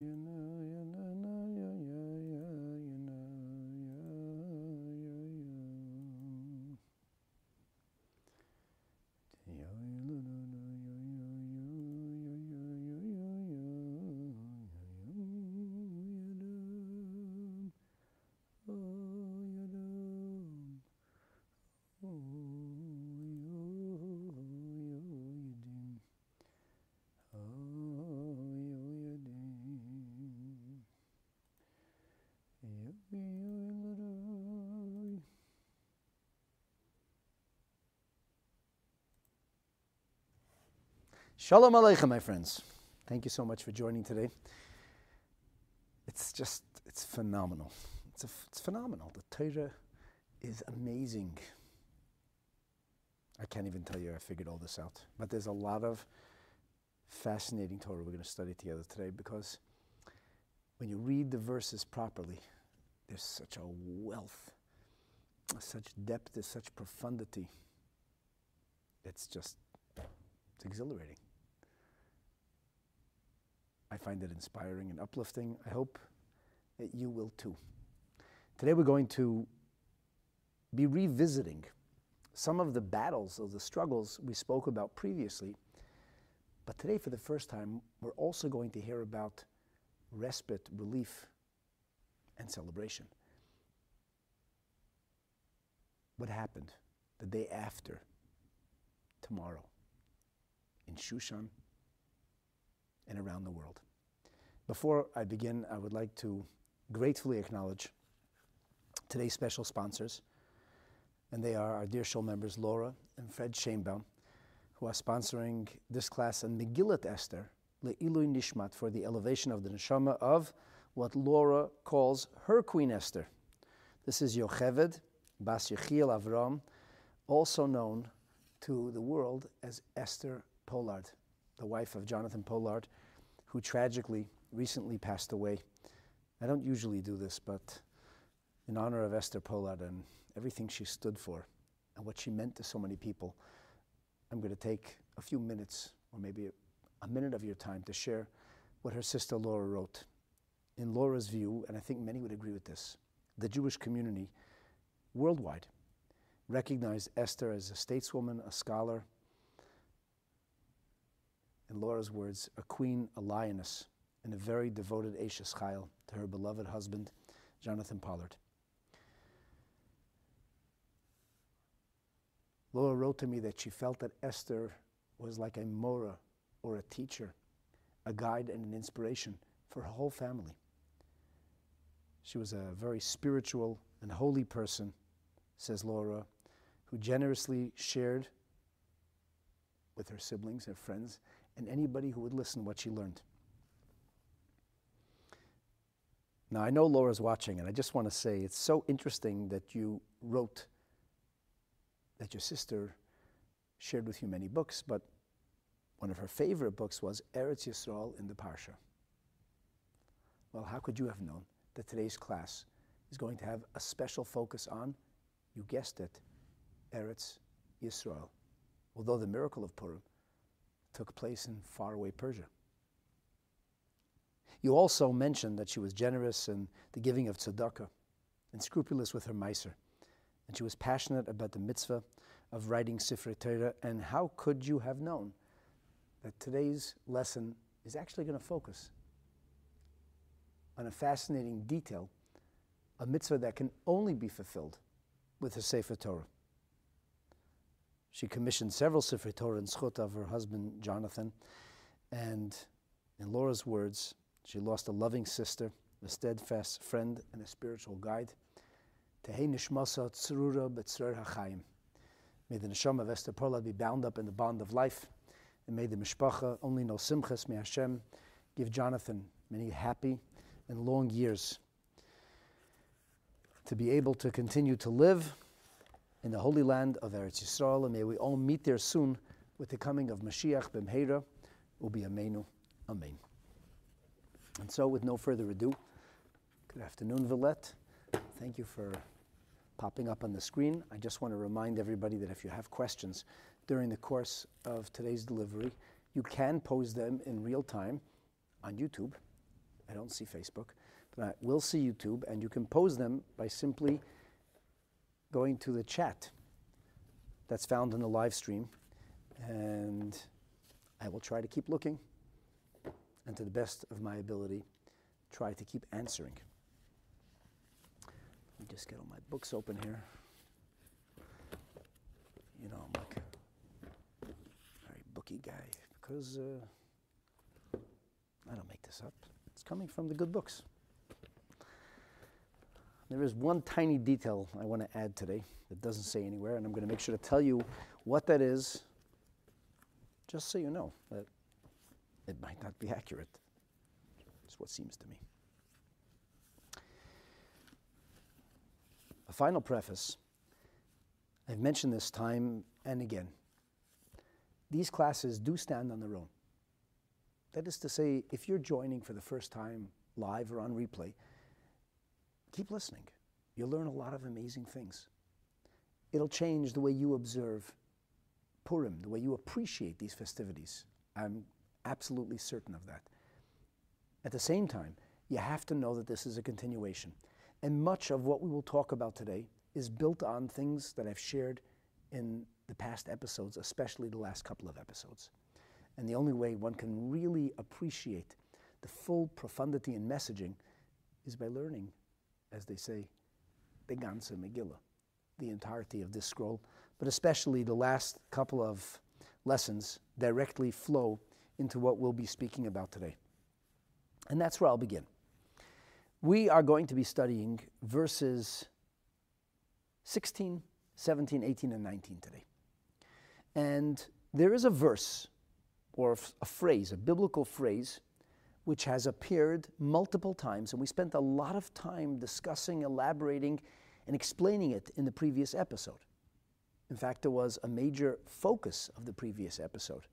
You know? Shalom Aleichem, my friends. Thank you so much for joining today. It's just, it's phenomenal. It's, a, it's phenomenal. The Torah is amazing. I can't even tell you I figured all this out. But there's a lot of fascinating Torah we're going to study together today because when you read the verses properly, there's such a wealth, such depth, there's such profundity. It's just, it's exhilarating. I find it inspiring and uplifting. I hope that you will too. Today we're going to be revisiting some of the battles of the struggles we spoke about previously. But today, for the first time, we're also going to hear about respite, relief, and celebration. What happened the day after tomorrow in Shushan and around the world. Before I begin, I would like to gratefully acknowledge today's special sponsors, and they are our dear show members Laura and Fred Shanebaum, who are sponsoring this class on Megillat Esther, Le'ilui Nishmat, for the elevation of the neshama of what Laura calls her Queen Esther. This is Yocheved Bas Yechiel Avram, also known to the world as Esther Pollard, the wife of Jonathan Pollard, who tragically recently passed away. I don't usually do this, but in honor of Esther Pollard and everything she stood for and what she meant to so many people, I'm going to take a few minutes or maybe a, a minute of your time to share what her sister Laura wrote. In Laura's view, and I think many would agree with this, the Jewish community worldwide recognized Esther as a stateswoman, a scholar, in Laura's words, a queen, a lioness, and a very devoted Ashes Chayil to her beloved husband, Jonathan Pollard. Laura wrote to me that she felt that Esther was like a Mora or a teacher, a guide and an inspiration for her whole family. She was a very spiritual and holy person, says Laura, who generously shared with her siblings, her friends, and anybody who would listen what she learned. Now, I know Laura's watching, and I just want to say it's so interesting that you wrote that your sister shared with you many books, but one of her favorite books was Eretz Yisrael in the Parsha. Well, how could you have known that today's class is going to have a special focus on, you guessed it, Eretz Yisrael? Although the miracle of Purim took place in faraway Persia. You also mentioned that she was generous in the giving of tzedakah and scrupulous with her meiser, and she was passionate about the mitzvah of writing Sifrei Torah. And how could you have known that today's lesson is actually going to focus on a fascinating detail, a mitzvah that can only be fulfilled with the Sefer Torah? She commissioned several Sifrei Torah in Schut of her husband Jonathan. And in Laura's words, she lost a loving sister, a steadfast friend, and a spiritual guide. May the neshama of Esther Pollard be bound up in the bond of life, and may the mishpacha only know simchas. May Hashem give Jonathan many happy and long years to be able to continue to live in the holy land of Eretz Yisrael, and may we all meet there soon with the coming of Mashiach b'mheira, ubi amenu, amen. And so, with no further ado, good afternoon, Villette. Thank you for popping up on the screen. I just want to remind everybody that if you have questions during the course of today's delivery, you can pose them in real time on YouTube I don't see Facebook, but I will see YouTube, and you can pose them by simply going to the chat that's found in the live stream. And I will try to keep looking and to the best of my ability, try to keep answering. Let me just get all my books open here. You know, I'm like a very booky guy because uh, I don't make this up. It's coming from the good books. There is one tiny detail I want to add today that doesn't say anywhere, and I'm going to make sure to tell you what that is, just so you know that it might not be accurate. It's what seems to me. A final preface. I've mentioned this time and again. These classes do stand on their own. That is to say, if you're joining for the first time live or on replay, keep listening. You'll learn a lot of amazing things. It'll change the way you observe Purim, the way you appreciate these festivities. I'm absolutely certain of that. At the same time, you have to know that this is a continuation. And much of what we will talk about today is built on things that I've shared in the past episodes, especially the last couple of episodes. And the only way one can really appreciate the full profundity and messaging is by learning, as they say, the ganze Megillah, the entirety of this scroll, but especially the last couple of lessons directly flow into what we'll be speaking about today. And that's where I'll begin. We are going to be studying verses 16, 17, 18, and 19 today. And there is a verse or a phrase, a biblical phrase, which has appeared multiple times, and we spent a lot of time discussing, elaborating, and explaining it in the previous episode. In fact, it was a major focus of the previous episode.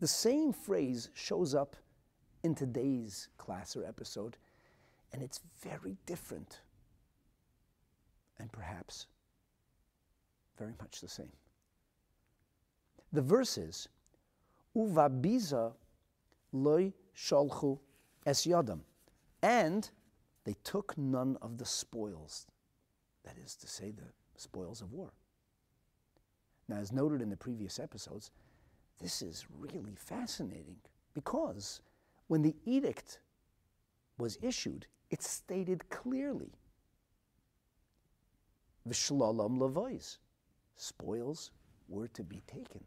The same phrase shows up in today's class or episode, and it's very different and perhaps very much the same. The verse is, Uvabiza loy sholchu es yodam, and they took none of the spoils, that is to say, the spoils of war. Now, as noted in the previous episodes, this is really fascinating because when the edict was issued, it stated clearly V'shlalom lavois, spoils were to be taken.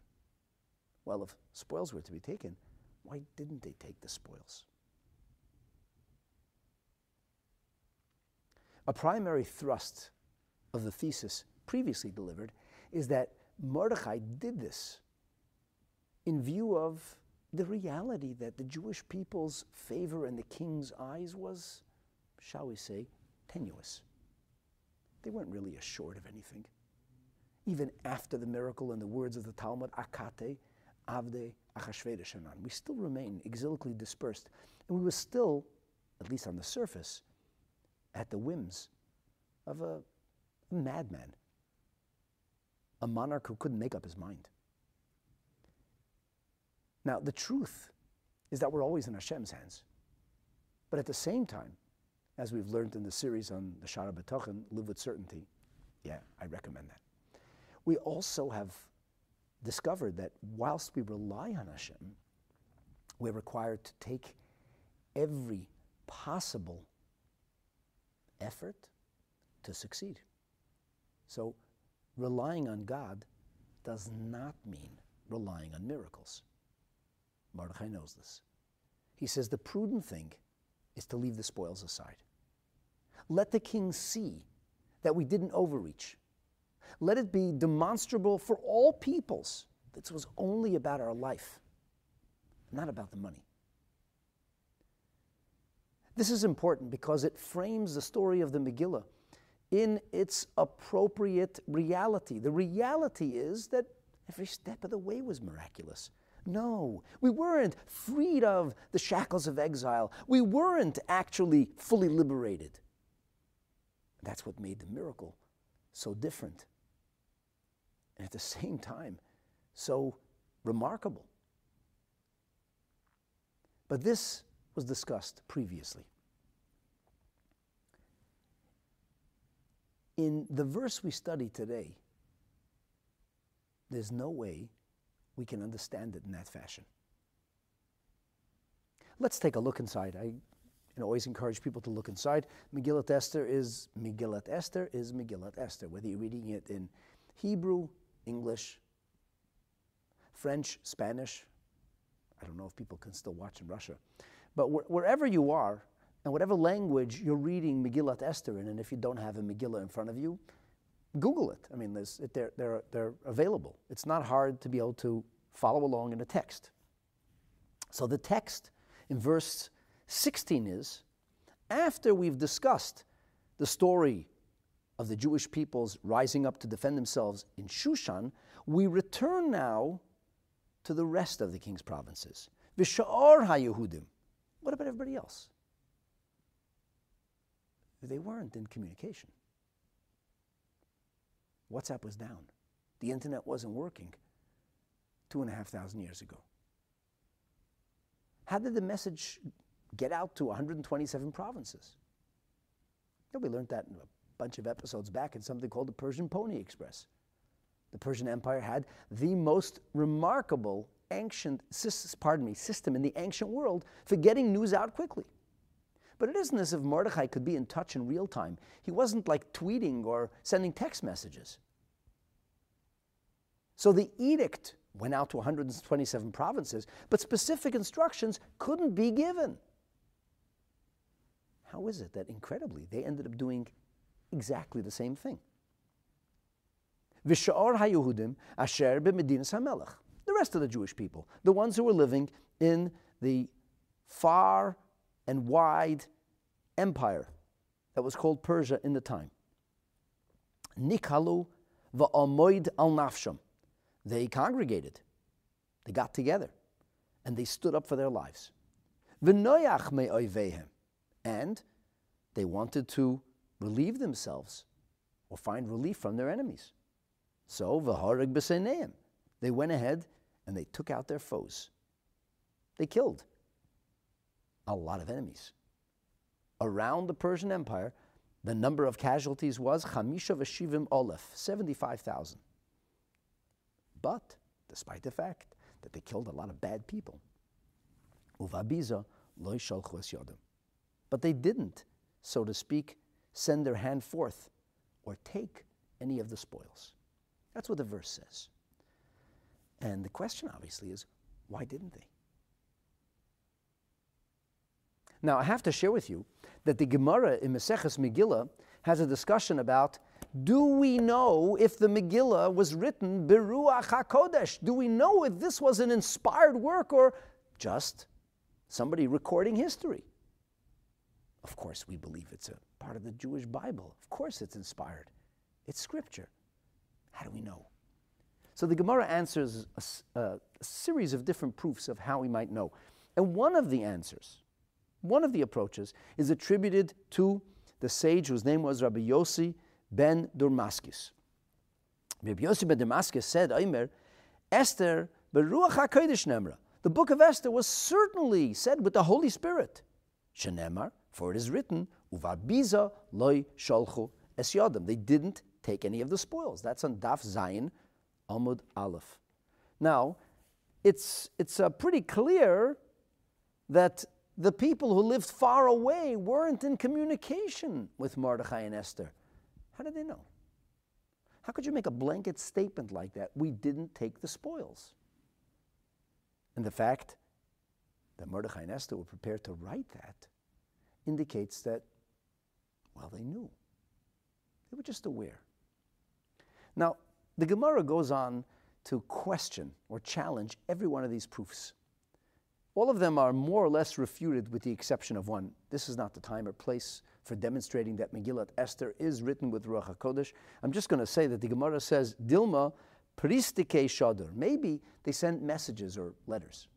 Well, if spoils were to be taken, why didn't they take the spoils? A primary thrust of the thesis previously delivered is that Mordechai did this in view of the reality that the Jewish people's favor in the king's eyes was, shall we say, tenuous. They weren't really assured of anything. Even after the miracle in the words of the Talmud, Akate, Avde, Achashverosh we still remain exilically dispersed. And we were still, at least on the surface, at the whims of a, a madman, a monarch who couldn't make up his mind. Now, the truth is that we're always in Hashem's hands. But at the same time, as we've learned in the series on the Shara B'tochen, live with certainty, yeah, I recommend that. We also have discovered that whilst we rely on Hashem, we're required to take every possible effort to succeed. So, relying on God does not mean relying on miracles. Mordechai knows this. He says the prudent thing is to leave the spoils aside. Let the king see that we didn't overreach. Let it be demonstrable for all peoples this was only about our life, not about the money. This is important because it frames the story of the Megillah in its appropriate reality. The reality is that every step of the way was miraculous. No, we weren't freed of the shackles of exile. We weren't actually fully liberated. That's what made the miracle so different. And at the same time, so remarkable. But this was discussed previously. In the verse we study today, there's no way we can understand it in that fashion. Let's take a look inside. I always encourage people to look inside. Megillat Esther is Megillat Esther is Megillat Esther, whether you're reading it in Hebrew, English, French, Spanish. I don't know if people can still watch in Russia. But wh- wherever you are, and whatever language you're reading Megillat Esther in, and if you don't have a Megillah in front of you, Google it. I mean, it, they're, they're, they're available. It's not hard to be able to follow along in a text. So the text in verse 16 is after we've discussed the story of the Jewish peoples rising up to defend themselves in Shushan, we return now to the rest of the king's provinces. Vishar HaYehudim. What about everybody else? They weren't in communication. WhatsApp was down. The internet wasn't working two and a half thousand years ago. How did the message get out to 127 provinces? We learned that in bunch of episodes back in something called the Persian Pony Express. The Persian Empire had the most remarkable ancient, pardon me, system in the ancient world for getting news out quickly. But it isn't as if Mordechai could be in touch in real time. He wasn't like tweeting or sending text messages. So the edict went out to 127 provinces, but specific instructions couldn't be given. How is it that incredibly they ended up doing exactly the same thing? V'sha'or ha'Yehudim asher b'medinas ha'melech. The rest of the Jewish people, the ones who were living in the far and wide empire that was called Persia in the time. Nikalu va'amoid al nafsham. They congregated, they got together, and they stood up for their lives. V'noyach. And they wanted to relieve themselves or find relief from their enemies. So, v'hareg b'seineim. They went ahead and they took out their foes. They killed a lot of enemies. Around the Persian Empire, the number of casualties was Chamisha Veshivim Olef, 75,000. But, despite the fact that they killed a lot of bad people, Uvabiza loy shalchu yodim. But they didn't, so to speak, send their hand forth or take any of the spoils. That's what the verse says. And the question, obviously, is why didn't they? Now, I have to share with you that the Gemara in Maseches Megillah has a discussion about do we know if the Megillah was written Beruach HaKodesh? Do we know if this was an inspired work or just somebody recording history? Of course, we believe it's a part of the Jewish Bible. Of course, it's inspired. It's scripture. How do we know? So the Gemara answers a, a, a series of different proofs of how we might know. And one of the answers, one of the approaches, is attributed to the sage whose name was Rabbi Yossi ben Durmaskis. Rabbi Yossi ben Durmaskis said, Aimer, Esther, Beruach HaKodesh Nemra. The book of Esther was certainly said with the Holy Spirit. Shenemar, for it is written, Uvabiza loy sholchu es yodam. They didn't take any of the spoils. That's on Daf Zayin, Amud Aleph. Now, it's, it's uh, pretty clear that the people who lived far away weren't in communication with Mordechai and Esther. How did they know? How could you make a blanket statement like that? We didn't take the spoils. And the fact that Mordechai and Esther were prepared to write that indicates that, well, they knew. They were just aware. Now, the Gemara goes on to question or challenge every one of these proofs. All of them are more or less refuted with the exception of one. This is not the time or place for demonstrating that Megillat Esther is written with Ruach HaKodesh. I'm just going to say that the Gemara says, Dilma pristike shadur. Maybe they sent messages or letters.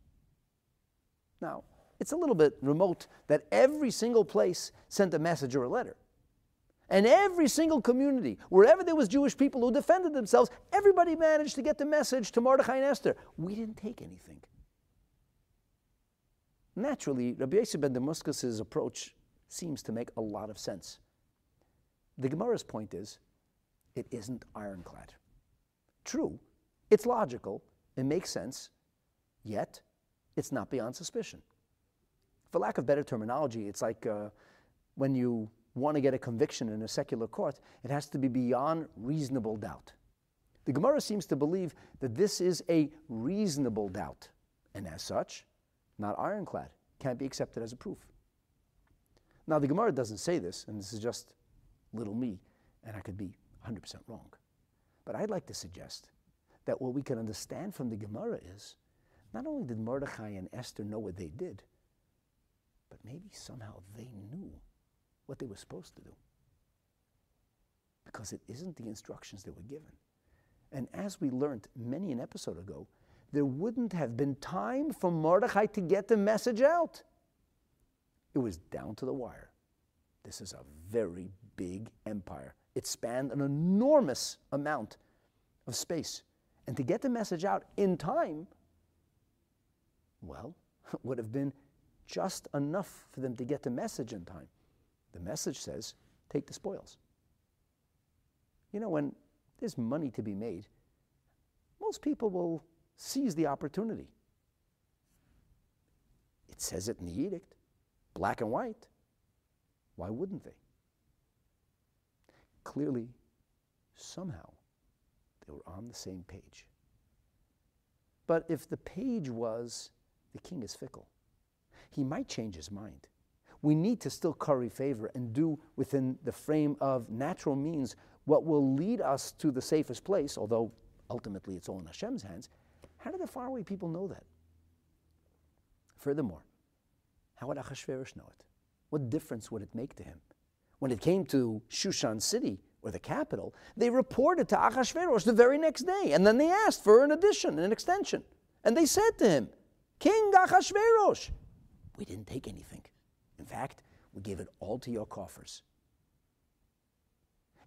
Now, it's a little bit remote that every single place sent a message or a letter. And every single community, wherever there was Jewish people who defended themselves, everybody managed to get the message to Mordechai and Esther. We didn't take anything. Naturally, Rabbi Yossi ben Durmaskis's approach seems to make a lot of sense. The Gemara's point is, it isn't ironclad. True, it's logical, it makes sense, yet it's not beyond suspicion. For lack of better terminology, it's like uh, when you want to get a conviction in a secular court, it has to be beyond reasonable doubt. The Gemara seems to believe that this is a reasonable doubt, and as such, not ironclad, can't be accepted as a proof. Now, the Gemara doesn't say this, and this is just little me, and I could be 100% wrong. But I'd like to suggest that what we can understand from the Gemara is not only did Mordechai and Esther know what they did, but maybe somehow they knew what they were supposed to do. Because it isn't the instructions they were given. And as we learned many an episode ago, there wouldn't have been time for Mordechai to get the message out. It was down to the wire. This is a very big empire. It spanned an enormous amount of space. And to get the message out in time, well, would have been just enough for them to get the message in time. The message says, take the spoils. You know, when there's money to be made, most people will seize the opportunity. It says it in the edict, black and white. Why wouldn't they? Clearly, somehow, they were on the same page. But if the page was, the king is fickle, he might change his mind. We need to still curry favor and do within the frame of natural means what will lead us to the safest place, although ultimately it's all in Hashem's hands. How do the faraway people know that? Furthermore, how would Achashverosh know it? What difference would it make to him? When it came to Shushan city, or the capital, they reported to Achashverosh the very next day, and then they asked for an addition, an extension. And they said to him, King Achashverosh, we didn't take anything. In fact, we gave it all to your coffers.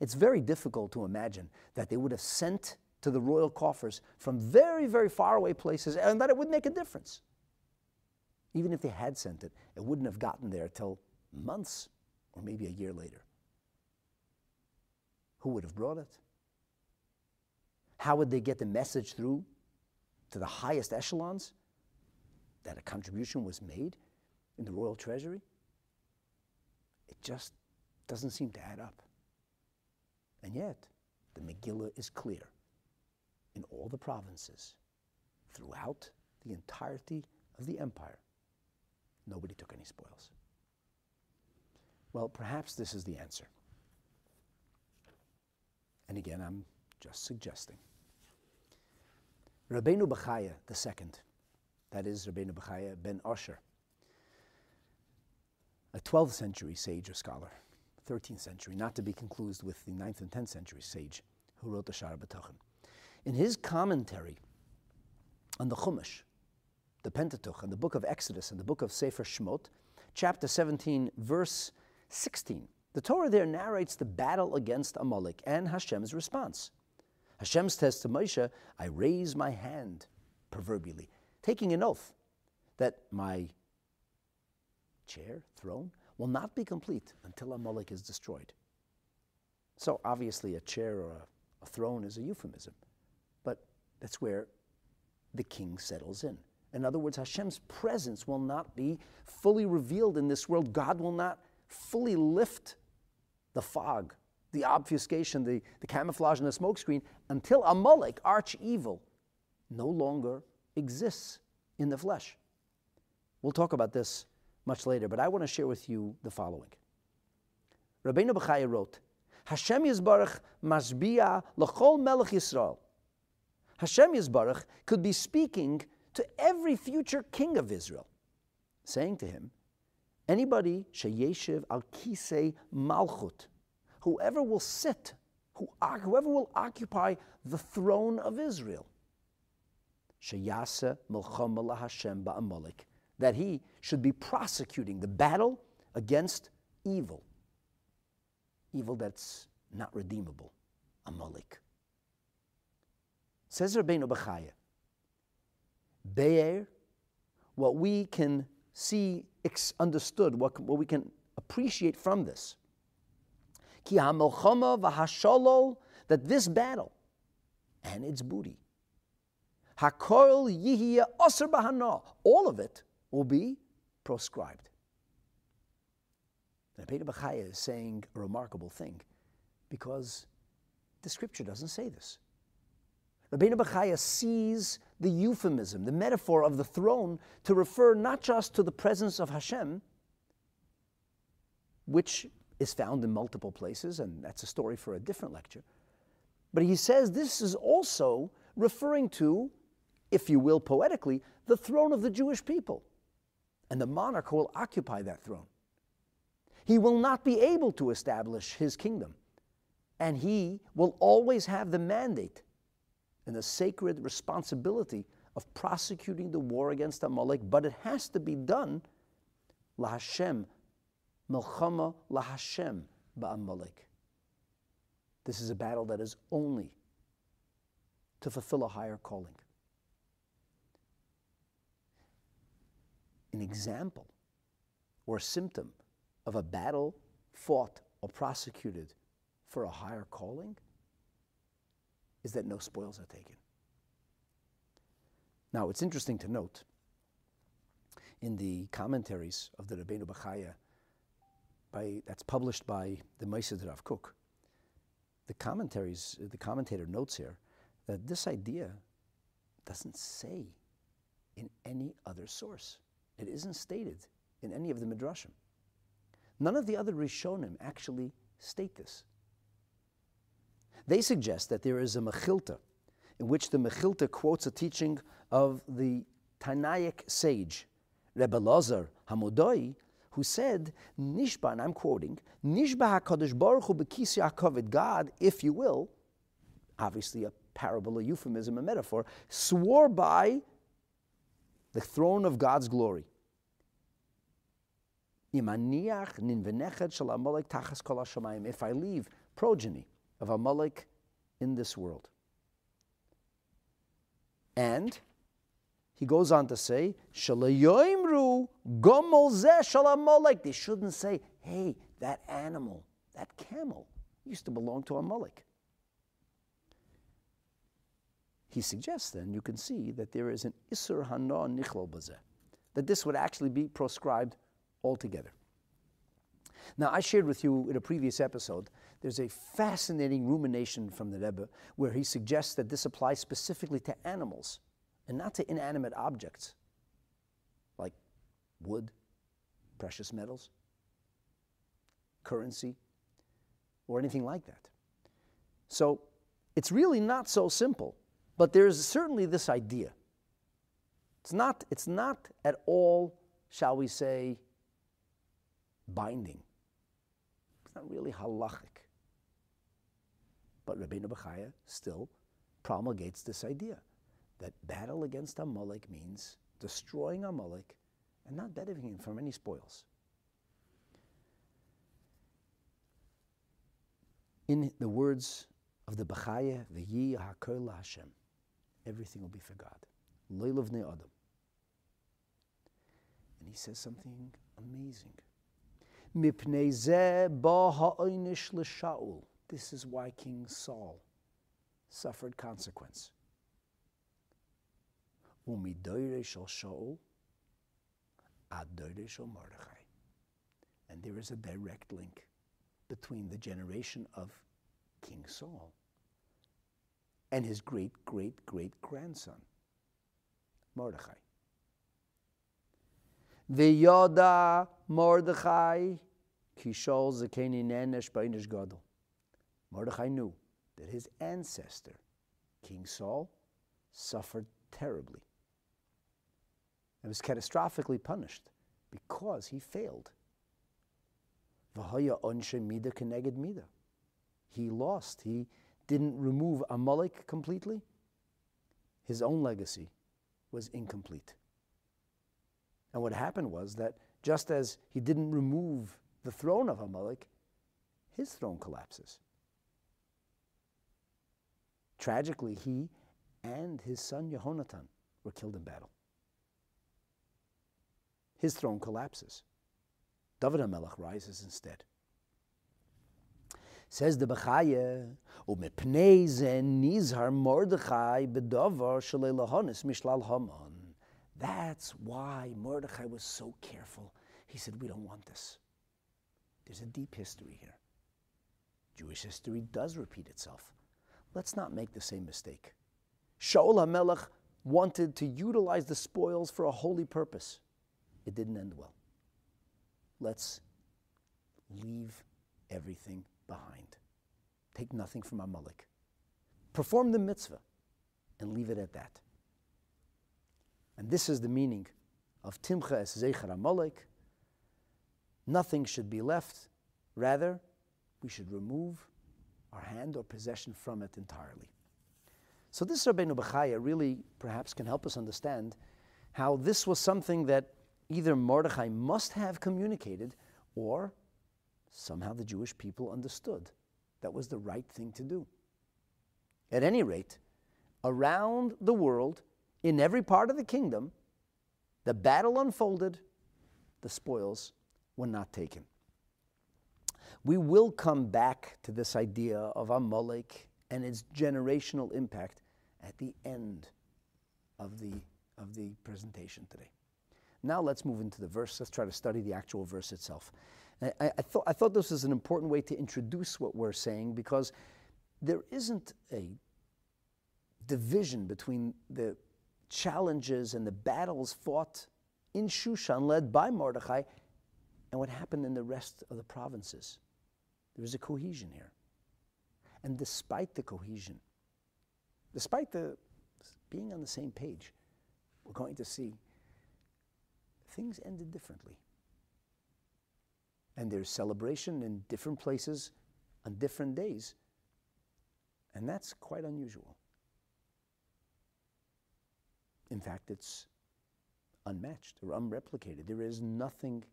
It's very difficult to imagine that they would have sent to the royal coffers from very, very far away places and that it would make a difference. Even if they had sent it, it wouldn't have gotten there till months or maybe a year later. Who would have brought it? How would they get the message through to the highest echelons that a contribution was made in the royal treasury? It just doesn't seem to add up. And yet, the Megillah is clear in all the provinces, throughout the entirety of the empire. Nobody took any spoils. Well, perhaps this is the answer. And again, I'm just suggesting. Rabbeinu Bechaya II, that is Rabbeinu Bechaya ben Osher, a 12th century sage or scholar, 13th century, not to be confused with the 9th and 10th century sage who wrote the Shara B'Tochin. In his commentary on the Chumash, the Pentateuch, and the book of Exodus, and the book of Sefer Shmot, chapter 17, verse 16, the Torah there narrates the battle against Amalek and Hashem's response. Hashem says to Moshe, I raise my hand, proverbially, taking an oath that my chair, throne, will not be complete until a Amalek is destroyed. So obviously, a chair or a, a throne is a euphemism. But that's where the king settles in. In other words, Hashem's presence will not be fully revealed in this world. God will not fully lift the fog, the obfuscation, the, the camouflage, and the smokescreen until a Amalek, arch evil, no longer exists in the flesh. We'll talk about this much later, but I want to share with you the following. Rabbeinu Bechaya wrote, Hashem Yisbarach masbia l'chol melech Yisrael. Hashem Yisbarach could be speaking to every future king of Israel, saying to him, anybody sheyeshiv al kisei malchut, whoever will sit, who, whoever will occupy the throne of Israel, sheyasa milchama Hashem ba'amalek, that he should be prosecuting the battle against evil, evil that's not redeemable, Amalek. Says Rabbeinu Bechaya, Be'er, what we can see understood, what, what we can appreciate from this. Ki v'hasholol, that this battle and its booty, hakol yihya aser b'hana, all of it will be proscribed. Now, Peter Bachaya is saying a remarkable thing because the scripture doesn't say this. Rabbeinu Bachaya sees the euphemism, the metaphor of the throne, to refer not just to the presence of Hashem, which is found in multiple places, and that's a story for a different lecture, but he says this is also referring to, if you will, poetically, the throne of the Jewish people. And the monarch will occupy that throne. He will not be able to establish his kingdom. And he will always have the mandate and the sacred responsibility of prosecuting the war against Amalek, but it has to be done lahashem, milchama lahashem ba'amalek. This is a battle that is only to fulfill a higher calling. An example or a symptom of a battle fought or prosecuted for a higher calling is that no spoils are taken. Now, it's interesting to note in the commentaries of the Rabbeinu Bachaya, by, that's published by the Mossad Rav Kook, the commentaries, the commentator notes here that this idea doesn't say in any other source. It isn't stated in any of the midrashim. None of the other rishonim actually state this. They suggest that there is a Mechilta, in which the Mechilta quotes a teaching of the Tannaic sage, Rebbe Lazar Hamodoi, who said, Nishba, and I'm quoting, Nishba HaKadosh Baruch Hu Bekisi HaKavod, God, if you will, obviously a parable, a euphemism, a metaphor, swore by the throne of God's glory. If I leave progeny of Amalek in this world. And he goes on to say, They shouldn't say, hey, that animal, that camel, used to belong to Amalek. He suggests then, you can see that there is an Isur Hana Nichlol Bazeh, that this would actually be proscribed altogether. Now, I shared with you in a previous episode, there's a fascinating rumination from the Rebbe where he suggests that this applies specifically to animals and not to inanimate objects like wood, precious metals, currency, or anything like that. So it's really not so simple, but there's certainly this idea. It's not, it's not at all, shall we say, binding It's not really halachic. But Rabbeinu Bechaya still promulgates this idea that battle against Amalek means destroying Amalek and not benefiting from any spoils. In the words of the Bechaya, V'yi ha'kol Hashem, everything will be for God. Adam. And he says something amazing. This is why King Saul suffered consequence. And there is a direct link between the generation of King Saul and his great great great grandson, Mordechai. V'yoda Mordechai kishol zekeni nenesh b'inish gadol. Mordechai knew that his ancestor, King Saul, suffered terribly and was catastrophically punished because he failed. He lost. He didn't remove Amalek completely. His own legacy was incomplete. And what happened was that just as he didn't remove the throne of Amalek, his throne collapses. Tragically, he and his son Yehonatan were killed in battle. his throne collapses. David HaMelech rises instead. Says the Bechaya, Umepnei zen nizhar Mordechai bedavar shalei lahonis mishlal haman. That's why Mordechai was so careful. He said, We don't want this. There's a deep history here. Jewish history does repeat itself. Let's not make the same mistake. Shaul HaMelech wanted to utilize the spoils for a holy purpose. It didn't end well. Let's leave everything behind. Take nothing from Amalek. Perform the mitzvah and leave it at that. And this is the meaning of Timcha es Zecher Amalek. Nothing should be left. Rather, we should remove our hand or possession from it entirely. So this Rabbeinu Bechaya really perhaps can help us understand how this was something that either Mordechai must have communicated or somehow the Jewish people understood that was the right thing to do. At any rate, around the world, in every part of the kingdom, the battle unfolded, the spoils were not taken. We will come back to this idea of Amalek and its generational impact at the end of the, of the presentation today. Now let's move into the verse. Let's try to study the actual verse itself. I, I, thought, I thought this was an important way to introduce what we're saying because there isn't a division between the challenges and the battles fought in Shushan, led by Mordechai, and what happened in the rest of the provinces. There's a cohesion here. And despite the cohesion, despite the being on the same page, we're going to see things ended differently. And there's celebration in different places on different days. And that's quite unusual. In fact, it's unmatched or unreplicated. There is nothing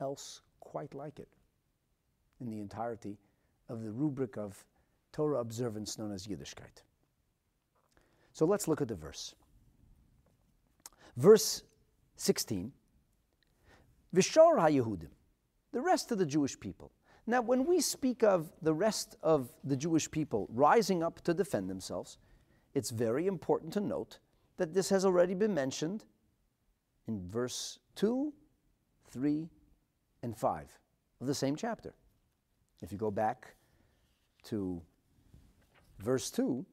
else quite like it in the entirety of the rubric of Torah observance known as Yiddishkeit. So let's look at the verse. Verse 16 Vishor HaYehudim, the rest of the Jewish people. Now, when we speak of the rest of the Jewish people rising up to defend themselves, it's very important to note that this has already been mentioned in verse 2, 3, and 5 of the same chapter. If you go back to verse 2,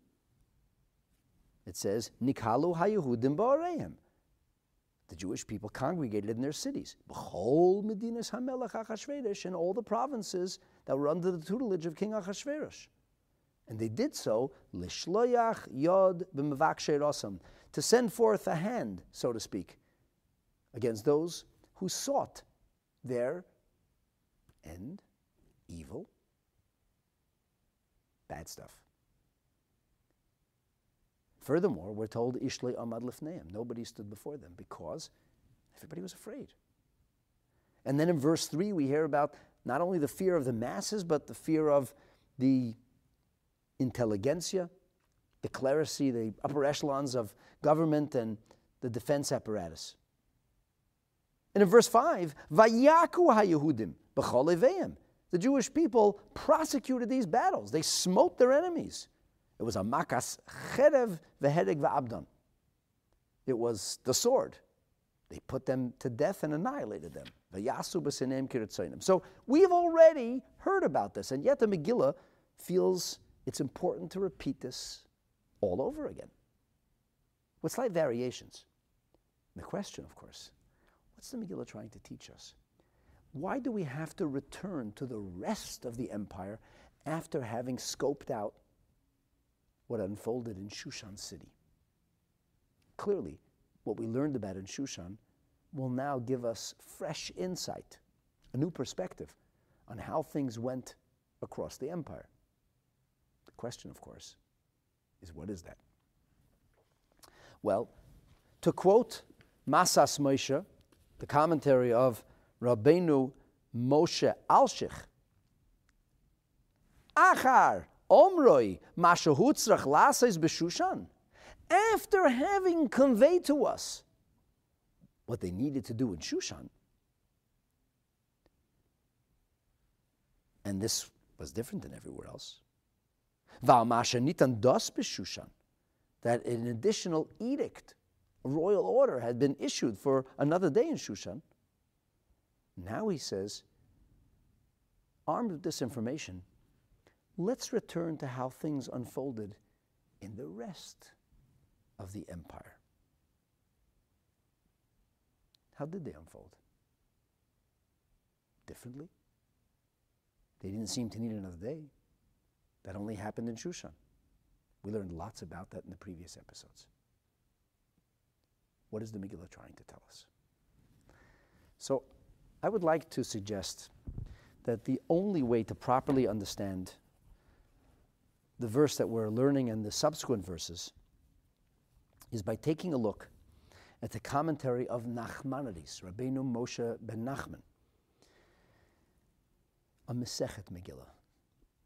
it says, Nikalu haYehudim ba'areim. The Jewish people congregated in their cities. B'chol medinas hamelech Achashverosh in all the provinces that were under the tutelage of King Achashverosh. And they did so, lishloyach yod b'mavakshe to send forth a hand, so to speak, against those who sought their end, evil, bad stuff. Furthermore, we're told Ishle Amad Lifneim. Nobody stood before them because everybody was afraid. And then in verse 3, we hear about not only the fear of the masses, but the fear of the intelligentsia, the clerisy, the upper echelons of government and the defense apparatus. And in verse 5, Vayaku HaYehudim b'choleveim. The Jewish people prosecuted these battles. They smote their enemies. It was a makas cherev vehedeg va'abdan. It was the sword. They put them to death and annihilated them. So we've already heard about this, and yet the Megillah feels it's important to repeat this all over again. With slight variations. The question, of course, what's the Megillah trying to teach us? Why do we have to return to the rest of the empire after having scoped out what unfolded in Shushan city. Clearly, what we learned about in Shushan will now give us fresh insight, a new perspective on how things went across the empire. The question, of course, is what is that? Well, to quote Masas Moshe, the commentary of Rabbeinu Moshe Alshich, Achar Omroi Mashahutzrach Lases Beshushan. After having conveyed to us what they needed to do in Shushan. And this was different than everywhere else. Nitan dos b'shushan, that an additional edict, a royal order, had been issued for another day in Shushan. Now he says, armed with this information, let's return to how things unfolded in the rest of the empire. How did they unfold? Differently? They didn't seem to need another day. That only happened in Shushan. We learned lots about that in the previous episodes. What is the Megillah trying to tell us? So, I would like to suggest that the only way to properly understand the verse that we're learning and the subsequent verses is by taking a look at the commentary of Nachmanides, Rabbeinu Moshe ben Nachman, a Mesechet Megillah.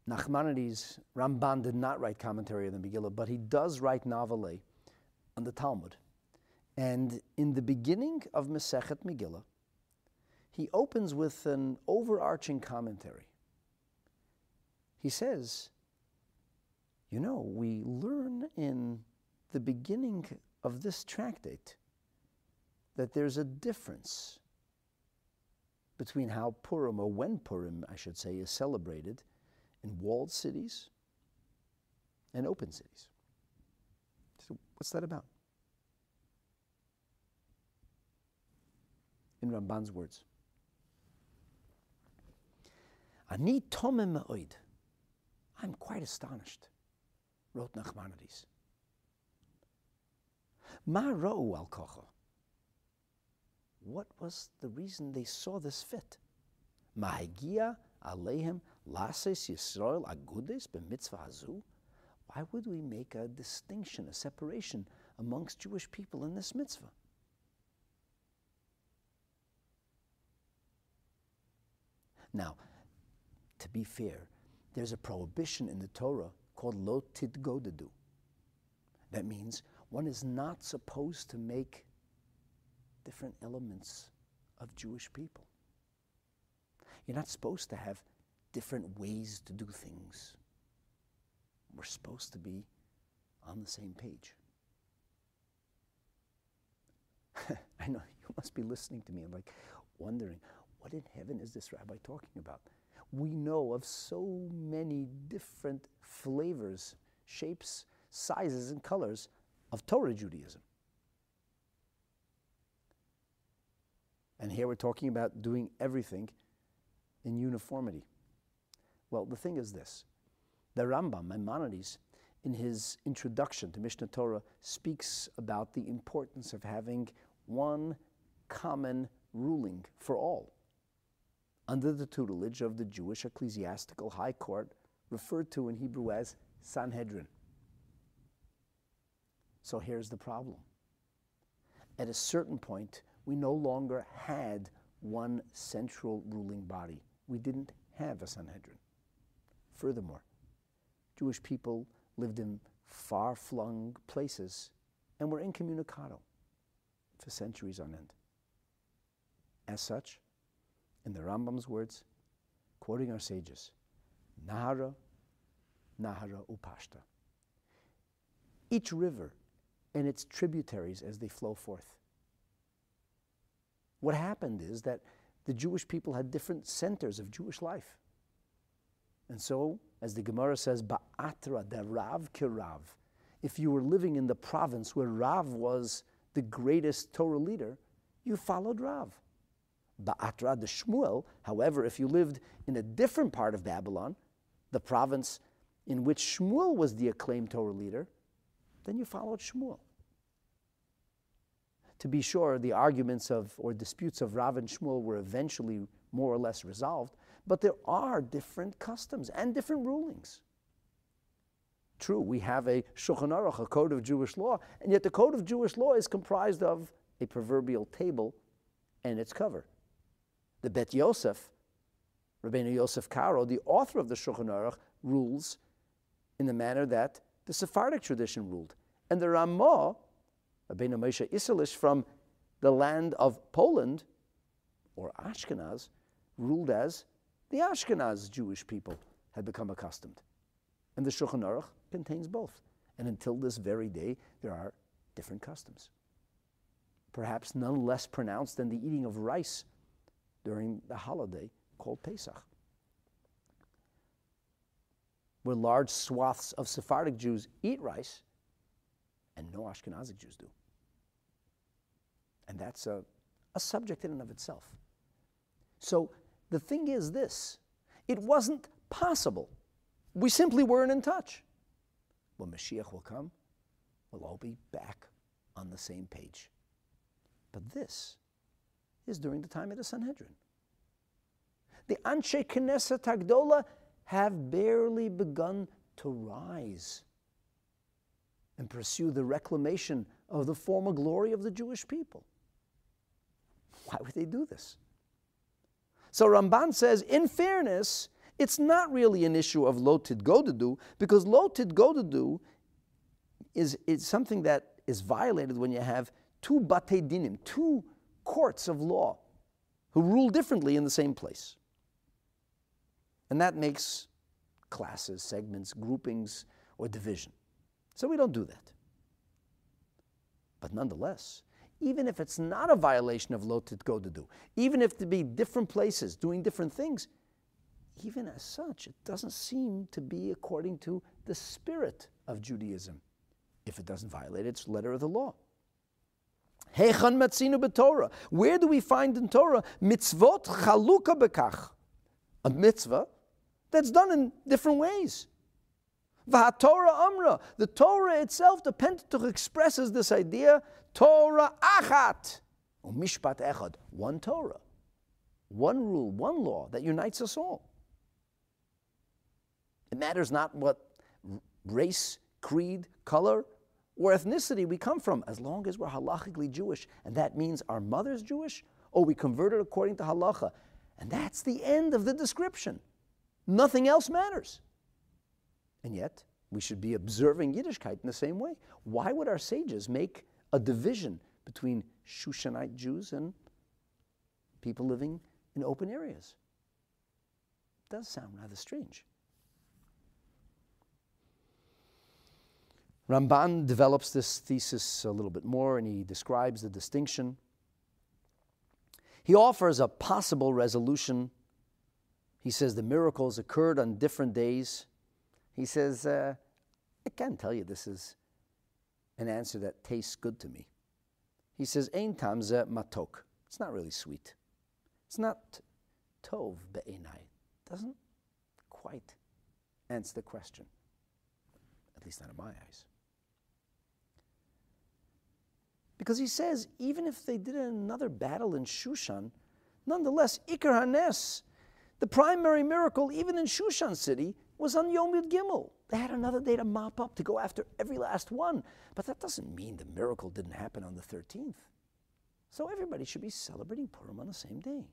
Nachmanides, Ramban did not write commentary on the Megillah, but he does write novellae on the Talmud. And in the beginning of Mesechet Megillah, he opens with an overarching commentary. He says, You know, we learn in the beginning of this tractate that there's a difference between how Purim, or when Purim, I should say, is celebrated in walled cities and open cities. So, what's that about? In Ramban's words, Ani tomem ma'oid. I'm quite astonished, wrote Nachmanides. Ma ro'u al kocha. What was the reason they saw this fit? Mahagia aleihim lases Yisrael agudes b'mitzvah hazu? Why would we make a distinction, a separation amongst Jewish people in this mitzvah? Now, to be fair, there's a prohibition in the Torah called lo tidgodedu. That means one is not supposed to make different elements of Jewish people. You're not supposed to have different ways to do things. We're supposed to be on the same page. I know you must be listening to me and like wondering, what in heaven is this rabbi talking about? We know of so many different flavors, shapes, sizes, and colors of Torah Judaism. And here we're talking about doing everything in uniformity. Well, the thing is this the Rambam, Maimonides, in his introduction to Mishneh Torah, speaks about the importance of having one common ruling for all under the tutelage of the Jewish ecclesiastical high court, referred to in Hebrew as Sanhedrin. So here's the problem. At a certain point, we no longer had one central ruling body. We didn't have a Sanhedrin. Furthermore, Jewish people lived in far flung places and were incommunicado for centuries on end. As such, in the Rambam's words, quoting our sages, Nahara, Nahara Upashta. Each river and its tributaries as they flow forth what happened is that the Jewish people had different centers of Jewish life. And so, as the Gemara says, Ba'atra de Rav kirav. If you were living in the province where Rav was the greatest Torah leader, you followed Rav. Ba'atra de Shmuel, however, if you lived in a different part of Babylon, the province in which Shmuel was the acclaimed Torah leader, then you followed Shmuel. To be sure, the arguments of or disputes of Rav and Shmuel were eventually more or less resolved, but there are different customs and different rulings. True, we have a Shulchan Aruch, a code of Jewish law, and yet the code of Jewish law is comprised of a proverbial table and its cover. The Bet Yosef, Rabbeinu Yosef Karo, the author of the Shulchan Aruch, rules in the manner that the Sephardic tradition ruled. And the Ramah Rabbeinu Moshe Isserles from the land of Poland, or Ashkenaz, ruled as the Ashkenaz Jewish people had become accustomed. And the Shulchan Aruch contains both. And until this very day, there are different customs. Perhaps none less pronounced than the eating of rice during the holiday called Pesach, where large swaths of Sephardic Jews eat rice and no Ashkenazic Jews do. And that's a, a subject in and of itself. So the thing is this it wasn't possible. We simply weren't in touch. When Mashiach will come, we'll all be back on the same page. But this is during the time of the Sanhedrin. The Anshe Knesset Agdola have barely begun to rise and pursue the reclamation of the former glory of the Jewish people. Why would they do this? So Ramban says, in fairness, it's not really an issue of loted godadu, because loted godadu is, is something that is violated when you have two bate dinim, two courts of law, who rule differently in the same place. And that makes classes, segments, groupings, or division. So we don't do that. But nonetheless, even if it's not a violation of lotit do, even if to be different places doing different things, even as such, it doesn't seem to be according to the spirit of Judaism, if it doesn't violate its letter of the law. Hechan matzinu b'Torah. Where do we find in Torah mitzvot chaluka bekach? A mitzvah that's done in different ways. Torah amra. The Torah itself, the Pentateuch expresses this idea Torah achat, or mishpat echad, one Torah, one rule, one law that unites us all. It matters not what race, creed, color, or ethnicity we come from, as long as we're halachically Jewish. And that means our mother's Jewish, or we converted according to halacha. And that's the end of the description. Nothing else matters. And yet, we should be observing Yiddishkeit in the same way. Why would our sages make a division between Shushanite Jews and people living in open areas? It does sound rather strange. Ramban develops this thesis a little bit more and he describes the distinction. He offers a possible resolution. He says the miracles occurred on different days. He says, uh, I can't tell you this is an answer that tastes good to me. He says, Ein tamze matok. It's not really sweet. It's not tov be'enai. Doesn't quite answer the question, at least not in my eyes. Because he says, even if they did another battle in Shushan, nonetheless, Ikar Hanes, the primary miracle, even in Shushan city, was on Yom Yud Gimel. They had another day to mop up, to go after every last one. But that doesn't mean the miracle didn't happen on the 13th. So everybody should be celebrating Purim on the same day.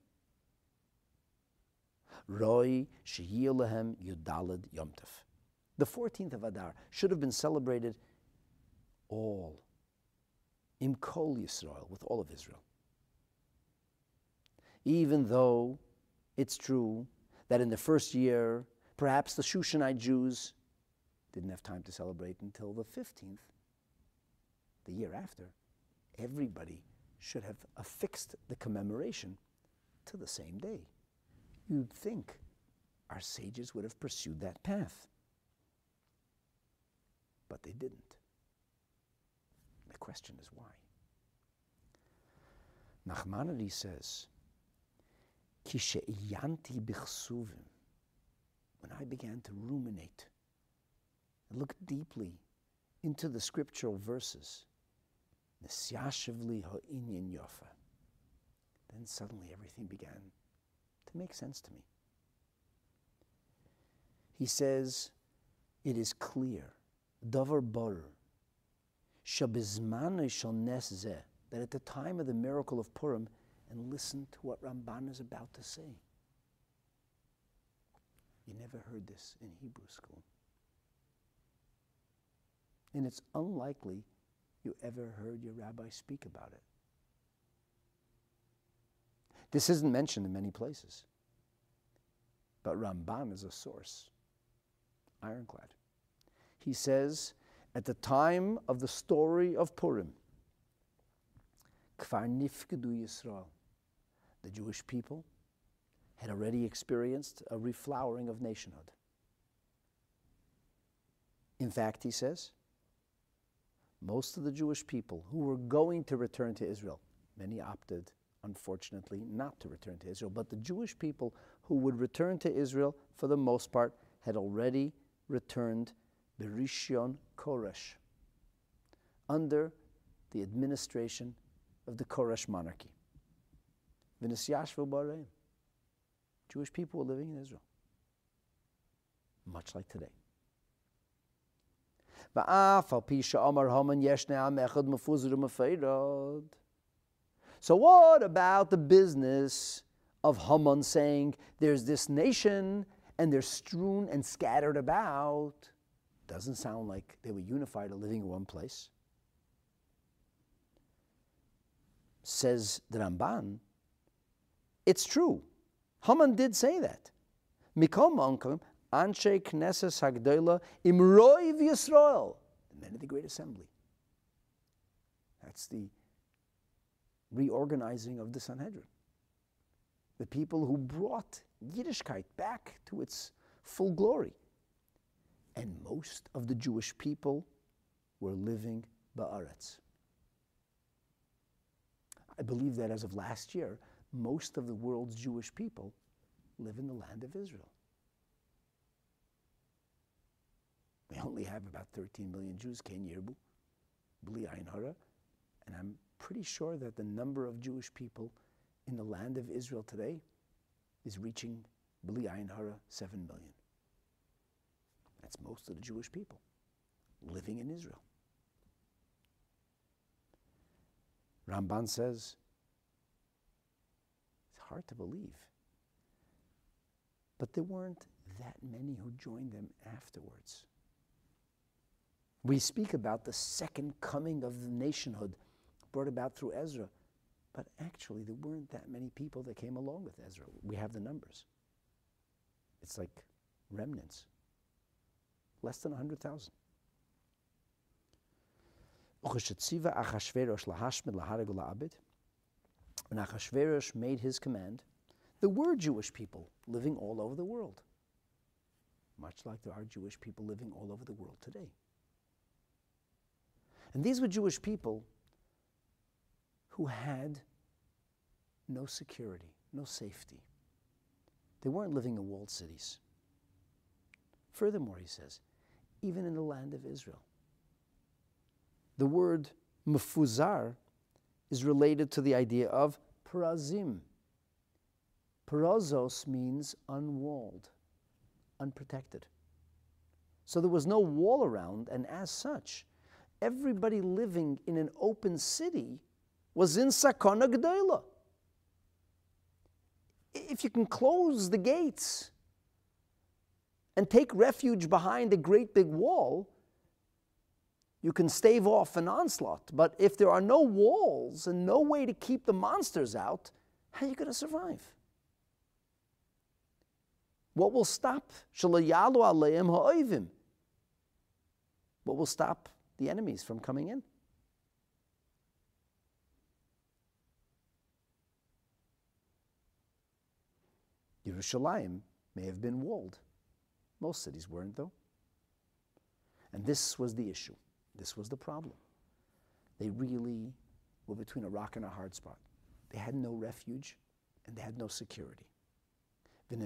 Roy Shehiyalahem Yudalad Yomtov. The 14th of Adar should have been celebrated all, in Kol Yisrael, with all of Israel. Even though it's true that in the first year Perhaps the Shushanite Jews didn't have time to celebrate until the 15th, the year after. Everybody should have affixed the commemoration to the same day. You'd think our sages would have pursued that path. But they didn't. Question is why? Nachmanides says, Kishe'iyanti bichsuvim when I began to ruminate and look deeply into the scriptural verses, then suddenly everything began to make sense to me. He says, it is clear, davar bar, that at the time of the miracle of Purim, and listen to what Ramban is about to say. You never heard this in Hebrew school. And it's unlikely you ever heard your rabbi speak about it. This isn't mentioned in many places. But Ramban is a source, ironclad. He says, at the time of the story of Purim, Kfar Nifkedu Yisrael, the Jewish people had already experienced a reflowering of nationhood. In fact, he says, most of the Jewish people who were going to return to Israel, many opted, unfortunately, not to return to Israel, but the Jewish people who would return to Israel, for the most part, had already returned Berishon Koresh, under the administration of the Koresh monarchy. Jewish people were living in Israel, much like today. So, what about the business of Haman saying there's this nation and they're strewn and scattered about? Doesn't sound like they were unified or living in one place. Says the Ramban, it's true. Haman did say that. Mikom Ankum, Anshe Knesset Hagdola Imroiv Yisrael, the men of the Great Assembly. That's the reorganizing of the Sanhedrin. The people who brought Yiddishkeit back to its full glory. And most of the Jewish people were living Ba'aretz. I believe that as of last year, most of the world's Jewish people live in the land of Israel. We only have about 13 million Jews, Ken Yerbu, Bli Ayin and I'm pretty sure that the number of Jewish people in the land of Israel today is reaching Bli Ayin Hara 7 million. That's most of the Jewish people living in Israel. Ramban says, it's hard to believe. But there weren't that many who joined them afterwards. We speak about the second coming of the nationhood brought about through Ezra, but actually there weren't that many people that came along with Ezra. We have the numbers. It's like remnants. Less than 100,000. When Achashverosh made his command, there were Jewish people living all over the world, much like there are Jewish people living all over the world today. And these were Jewish people who had no security, no safety. They weren't living in walled cities. Furthermore, he says, even in the land of Israel, the word mufuzar is related to the idea of parazim. Parazos means unwalled, unprotected. So there was no wall around, and as such, everybody living in an open city was in Sakana G'dayla. If you can close the gates and take refuge behind a great big wall, you can stave off an onslaught. But if there are no walls and no way to keep the monsters out, how are you going to survive? What will stop? What will stop the enemies from coming in. Yerushalayim may have been walled. Most cities weren't, though. And this was the issue. This was the problem. They really were between a rock and a hard spot. They had no refuge and they had no security. We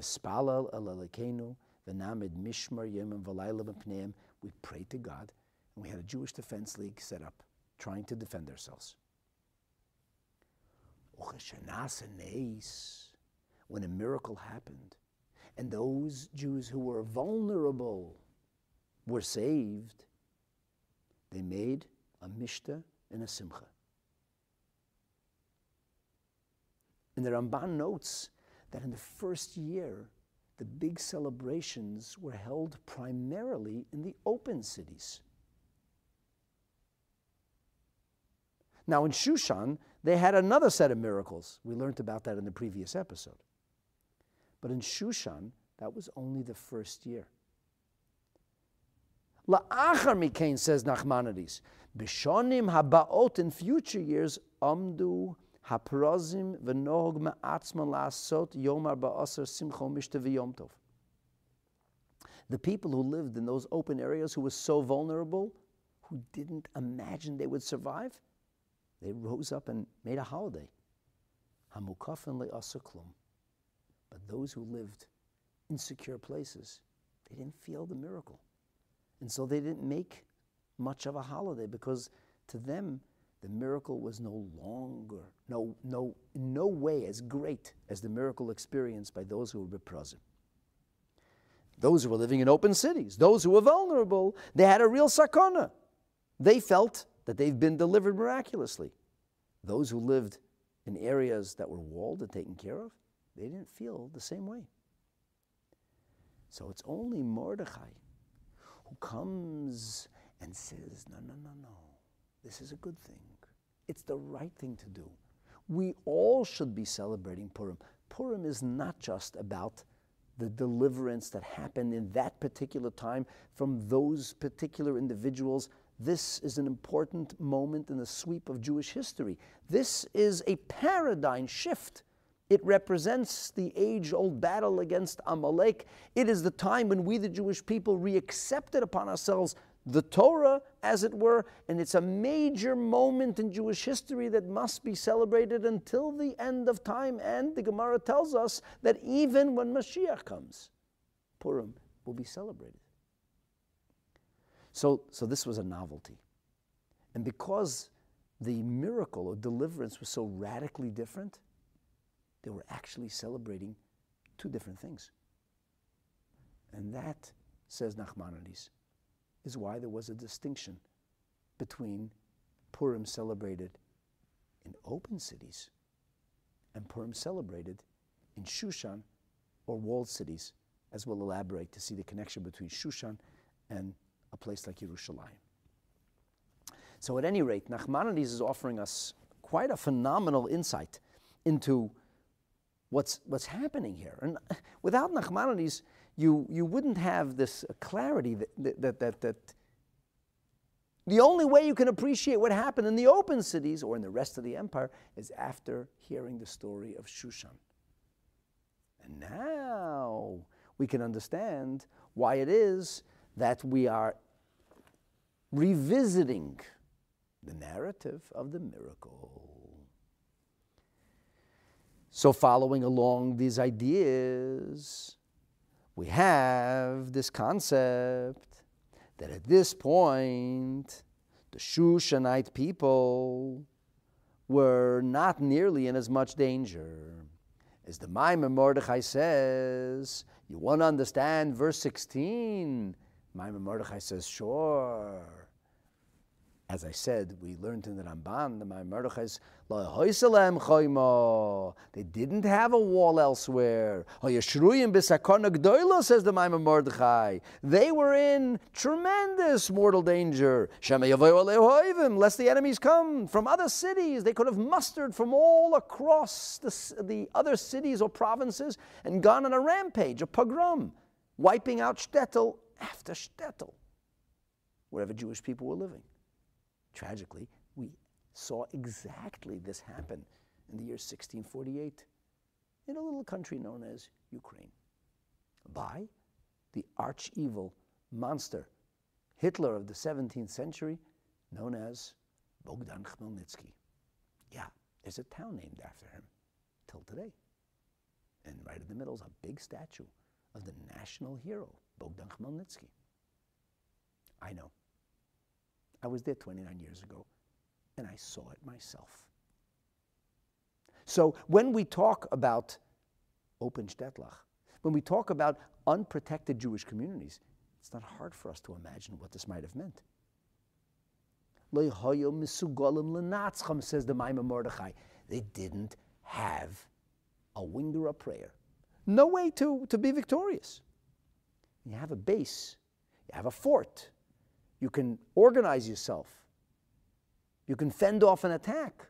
prayed to God and we had a Jewish Defense League set up trying to defend ourselves. When a miracle happened, and those Jews who were vulnerable were saved, they made a mishta and a simcha. And the Ramban notes that in the first year, the big celebrations were held primarily in the open cities. Now, in Shushan, they had another set of miracles. We learned about that in the previous episode. But in Shushan, that was only the first year. La'achar mikain, says Nachmanides, Bishonim habaot in future years, amdu haprozim v'nog ma'atzma la'asot yomar ba'asar simcho mishta v'yom tov. The people who lived in those open areas who were so vulnerable, who didn't imagine they would survive, they rose up and made a holiday. Hamukafin le'asar klum. But those who lived in secure places, they didn't feel the miracle. And so they didn't make much of a holiday because to them, the miracle was no longer, no, no, no way as great as the miracle experienced by those who were present. Those who were living in open cities, those who were vulnerable, they had a real sakana. They felt that they've been delivered miraculously. Those who lived in areas that were walled and taken care of, they didn't feel the same way. So it's only Mordechai who comes and says, No, no, no, no. This is a good thing. It's the right thing to do. We all should be celebrating Purim. Purim is not just about the deliverance that happened in that particular time from those particular individuals. This is an important moment in the sweep of Jewish history. This is a paradigm shift it represents the age old battle against Amalek. It is the time when we, the Jewish people, reaccepted upon ourselves the Torah, as it were, and it's a major moment in Jewish history that must be celebrated until the end of time. And the Gemara tells us that even when Mashiach comes, Purim will be celebrated. So, so this was a novelty. And because the miracle of deliverance was so radically different, they were actually celebrating two different things. And that, says Nachmanides, is why there was a distinction between Purim celebrated in open cities and Purim celebrated in Shushan or walled cities, as we'll elaborate to see the connection between Shushan and a place like Yerushalayim. So, at any rate, Nachmanides is offering us quite a phenomenal insight into what's, what's happening here. And without Nachmanides, you, you wouldn't have this clarity that, that, that, that the only way you can appreciate what happened in the open cities or in the rest of the empire is after hearing the story of Shushan. And now we can understand why it is that we are revisiting the narrative of the miracle. So, following along these ideas, we have this concept that at this point, the Shushanite people were not nearly in as much danger. As the Maimon Mordechai says, you want to understand verse 16. Maimon Mordechai says, sure. As I said, we learned in the Ramban, the Mordechai's they didn't have a wall elsewhere. says the Mordechai. They were in tremendous mortal danger. Lest the enemies come from other cities. They could have mustered from all across the, the other cities or provinces and gone on a rampage, a pogrom, wiping out shtetl after shtetl, wherever Jewish people were living. Tragically, we saw exactly this happen in the year 1648 in a little country known as Ukraine by the arch evil monster, Hitler of the 17th century, known as Bogdan Khmelnytsky. Yeah, there's a town named after him till today. And right in the middle is a big statue of the national hero, Bogdan Khmelnytsky. I know. I was there 29 years ago and I saw it myself. So when we talk about open Shtetlach, when we talk about unprotected Jewish communities, it's not hard for us to imagine what this might have meant. says the Maimon Mordechai. They didn't have a wing or a prayer. No way to, to be victorious. You have a base, you have a fort, you can organize yourself. You can fend off an attack.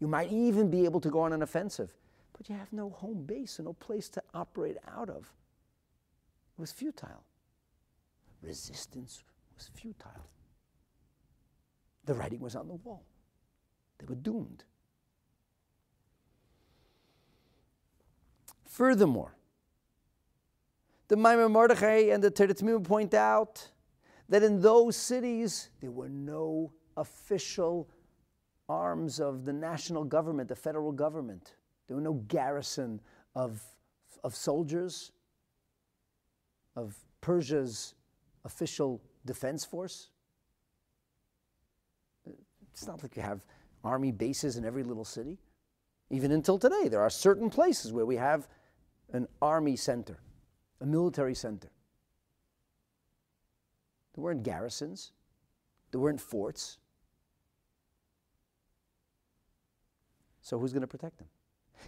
You might even be able to go on an offensive, but you have no home base and no place to operate out of. It was futile. Resistance was futile. The writing was on the wall. They were doomed. Furthermore, the Maimon Mordechai and the Teretzmim point out that in those cities there were no official arms of the national government, the federal government. There were no garrison of, of soldiers, of Persia's official defense force. It's not like you have army bases in every little city. Even until today, there are certain places where we have an army center, a military center. There weren't garrisons, there weren't forts. So who's going to protect them?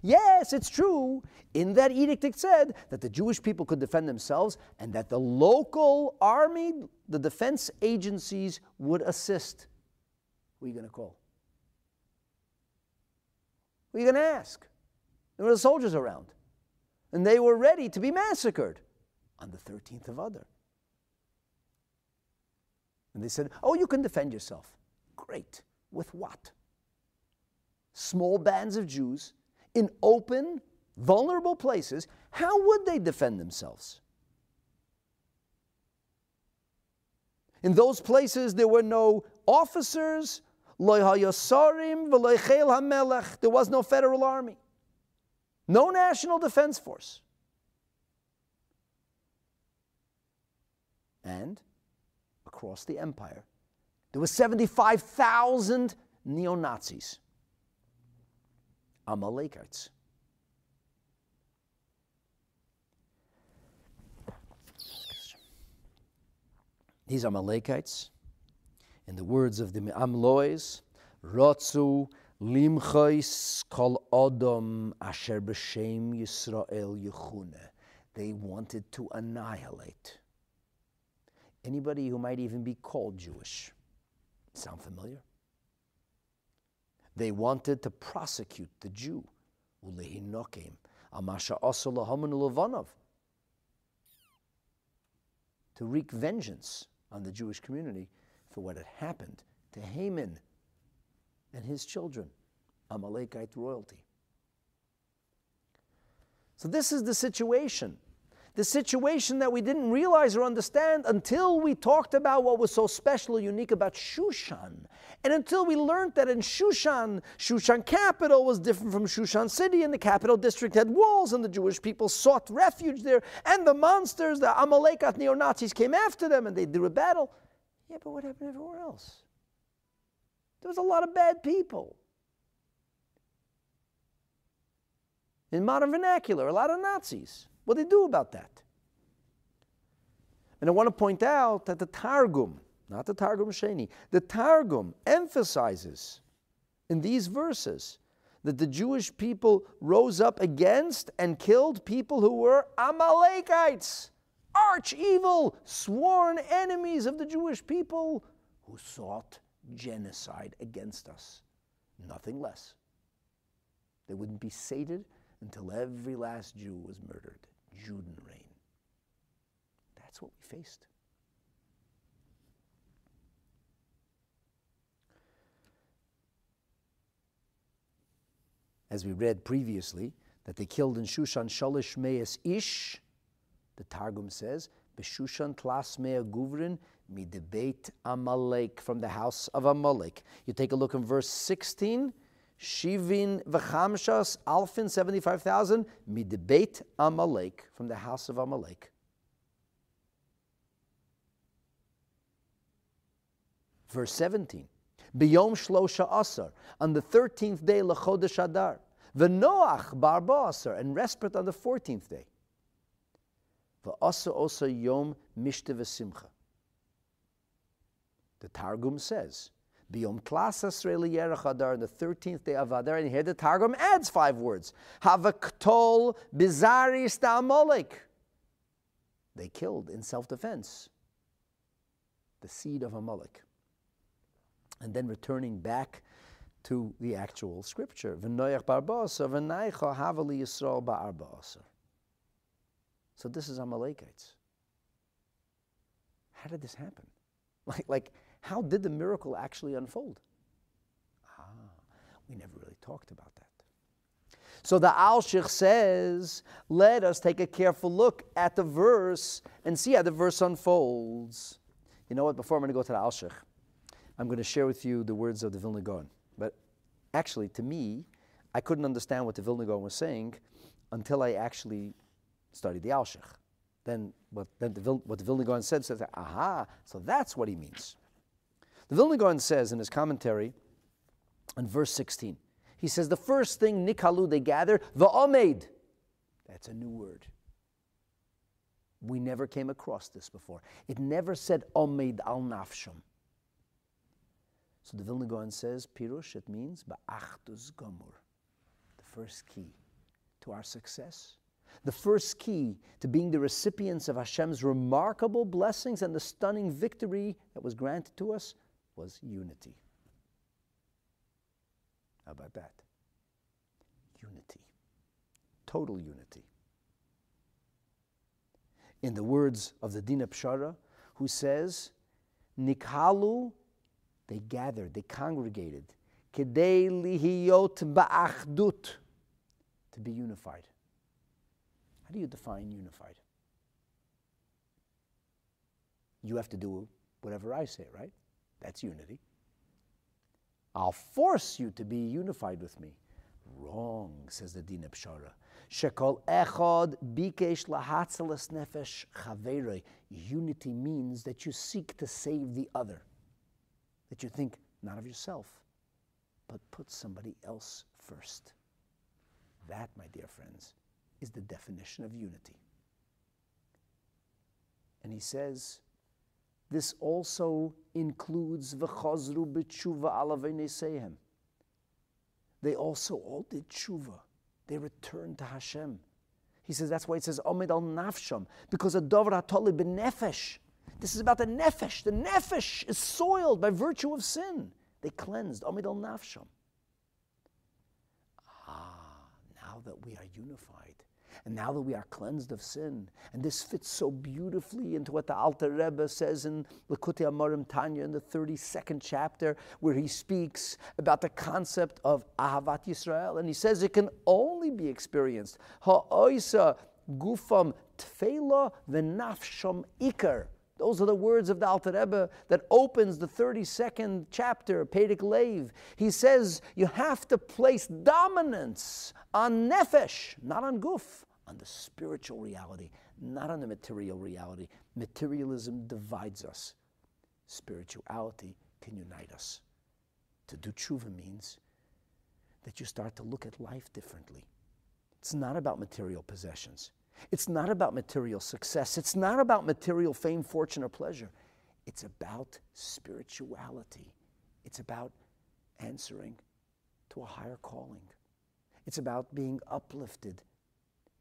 Yes, it's true. In that edict, it said that the Jewish people could defend themselves and that the local army, the defense agencies, would assist. Who are you going to call? Who are you going to ask? There were the soldiers around and they were ready to be massacred on the 13th of Adar. And they said, Oh, you can defend yourself. Great. With what? Small bands of Jews in open, vulnerable places. How would they defend themselves? In those places, there were no officers, there was no federal army. No national defense force. And across the empire, there were 75,000 neo Nazis, Amalekites. These Amalekites, in the words of the Amlois, Rotzu Limchais kol odom asher b'shem Yisrael yechune. They wanted to annihilate anybody who might even be called Jewish. Sound familiar? They wanted to prosecute the Jew. To wreak vengeance on the Jewish community for what had happened to Haman and his children, Amalekite royalty. So, this is the situation. The situation that we didn't realize or understand until we talked about what was so special or unique about Shushan. And until we learned that in Shushan, Shushan capital was different from Shushan city, and the capital district had walls, and the Jewish people sought refuge there. And the monsters, the Amalekite neo Nazis, came after them and they did a battle. Yeah, but what happened everywhere else? There was a lot of bad people. In modern vernacular, a lot of Nazis. What do they do about that? And I want to point out that the Targum, not the Targum Sheni, the Targum emphasizes in these verses that the Jewish people rose up against and killed people who were Amalekites, arch evil, sworn enemies of the Jewish people who sought genocide against us. Nothing less. They wouldn't be sated until every last Jew was murdered. Judenrein. That's what we faced. As we read previously, that they killed in Shushan Shalish Meis Ish, the Targum says, Beshushan Tlas Mea Guvrin debate Amalek from the house of Amalek. You take a look in verse 16. Shivin v'chamshas alfin seventy-five thousand mi debate Amalek from the house of Amalek. Verse 17. Biyom shlosha asar on the thirteenth day lechodesh adar. V'noach barba asar and respite on the fourteenth day. V'asa osa yom mishte v'simcha. The Targum says, Biyom Tlas Asreli Yerach Adar, the 13th day of Adar, and here the Targum adds five words. Havaktol Bizari Stamolik. They killed in self defense the seed of Amalek. and then returning back to the actual scripture. So this is Amalekites. How did this happen? Like, like, how did the miracle actually unfold? Ah, we never really talked about that. So the Alshich says, let us take a careful look at the verse and see how the verse unfolds. You know what? Before I'm going to go to the Alshich, I'm going to share with you the words of the Vilna Gaon. But actually, to me, I couldn't understand what the Vilna Gaon was saying until I actually studied the Alshich. Then what, then the, what the Vilna Gaon said says, aha, so that's what he means. The says in his commentary on verse 16, he says, the first thing Nikalu they gathered, the Omed. That's a new word. We never came across this before. It never said Omed al Nafsham. So the Vilna Gaon says, Pirush, it means Ba'achdus Gomur, the first key to our success. The first key to being the recipients of Hashem's remarkable blessings and the stunning victory that was granted to us was unity. How about that? Unity. Total unity. In the words of the Dina Pshara, who says, Nikhalu they gathered, they congregated. Kedei lihiyot ba'achdut. To be unified. How do you define unified? You have to do whatever I say, right? That's unity. I'll force you to be unified with me. Wrong, says the Dina Pshara. Shekol echod bikesh lahatzelas nefesh chaverei. Unity means that you seek to save the other that you think not of yourself, but put somebody else first. That, my dear friends, is the definition of unity. And he says, this also includes v'chazru b'tshuva alav They also all did tshuva. They returned to Hashem. He says that's why it says Omed al nafsham because a dover hatoli b'nefesh. This is about the nefesh. The nefesh is soiled by virtue of sin. They cleansed. Amid al nafsham. Ah, now that we are unified, and now that we are cleansed of sin, and this fits so beautifully into what the Alter Rebbe says in Likutei Amarim Tanya in the 32nd chapter, where he speaks about the concept of Ahavat Yisrael, and he says it can only be experienced. Ha'oisa gufam tfela v'nafsham ikar. Those are the words of the Alter Rebbe that opens the 32nd chapter, Perek Lev. He says you have to place dominance on nefesh, not on guf, on the spiritual reality, not on the material reality. Materialism divides us. Spirituality can unite us. To do tshuva means that you start to look at life differently. It's not about material possessions. It's not about material success. It's not about material fame, fortune, or pleasure. It's about spirituality. It's about answering to a higher calling. It's about being uplifted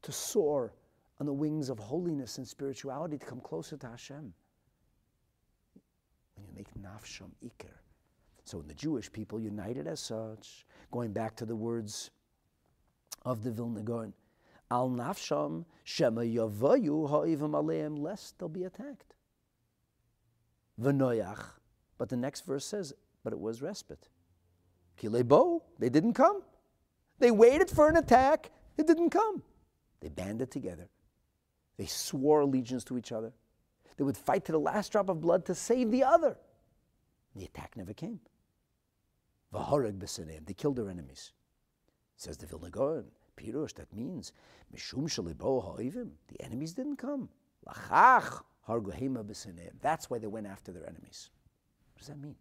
to soar on the wings of holiness and spirituality to come closer to Hashem. When you make nafsham iker. So when the Jewish people united as such, going back to the words of the Vilna Gaon, al nafsham shema yavayu ha'ivim aleim, lest they'll be attacked. V'noyach, but the next verse says, but it was respite. Kilebo, they didn't come. They waited for an attack, it didn't come. They banded together. They swore allegiance to each other. They would fight to the last drop of blood to save the other. The attack never came. They killed their enemies. Says the Vilna Gaon, Pirush, that means. The enemies didn't come. That's why they went after their enemies. What does that mean?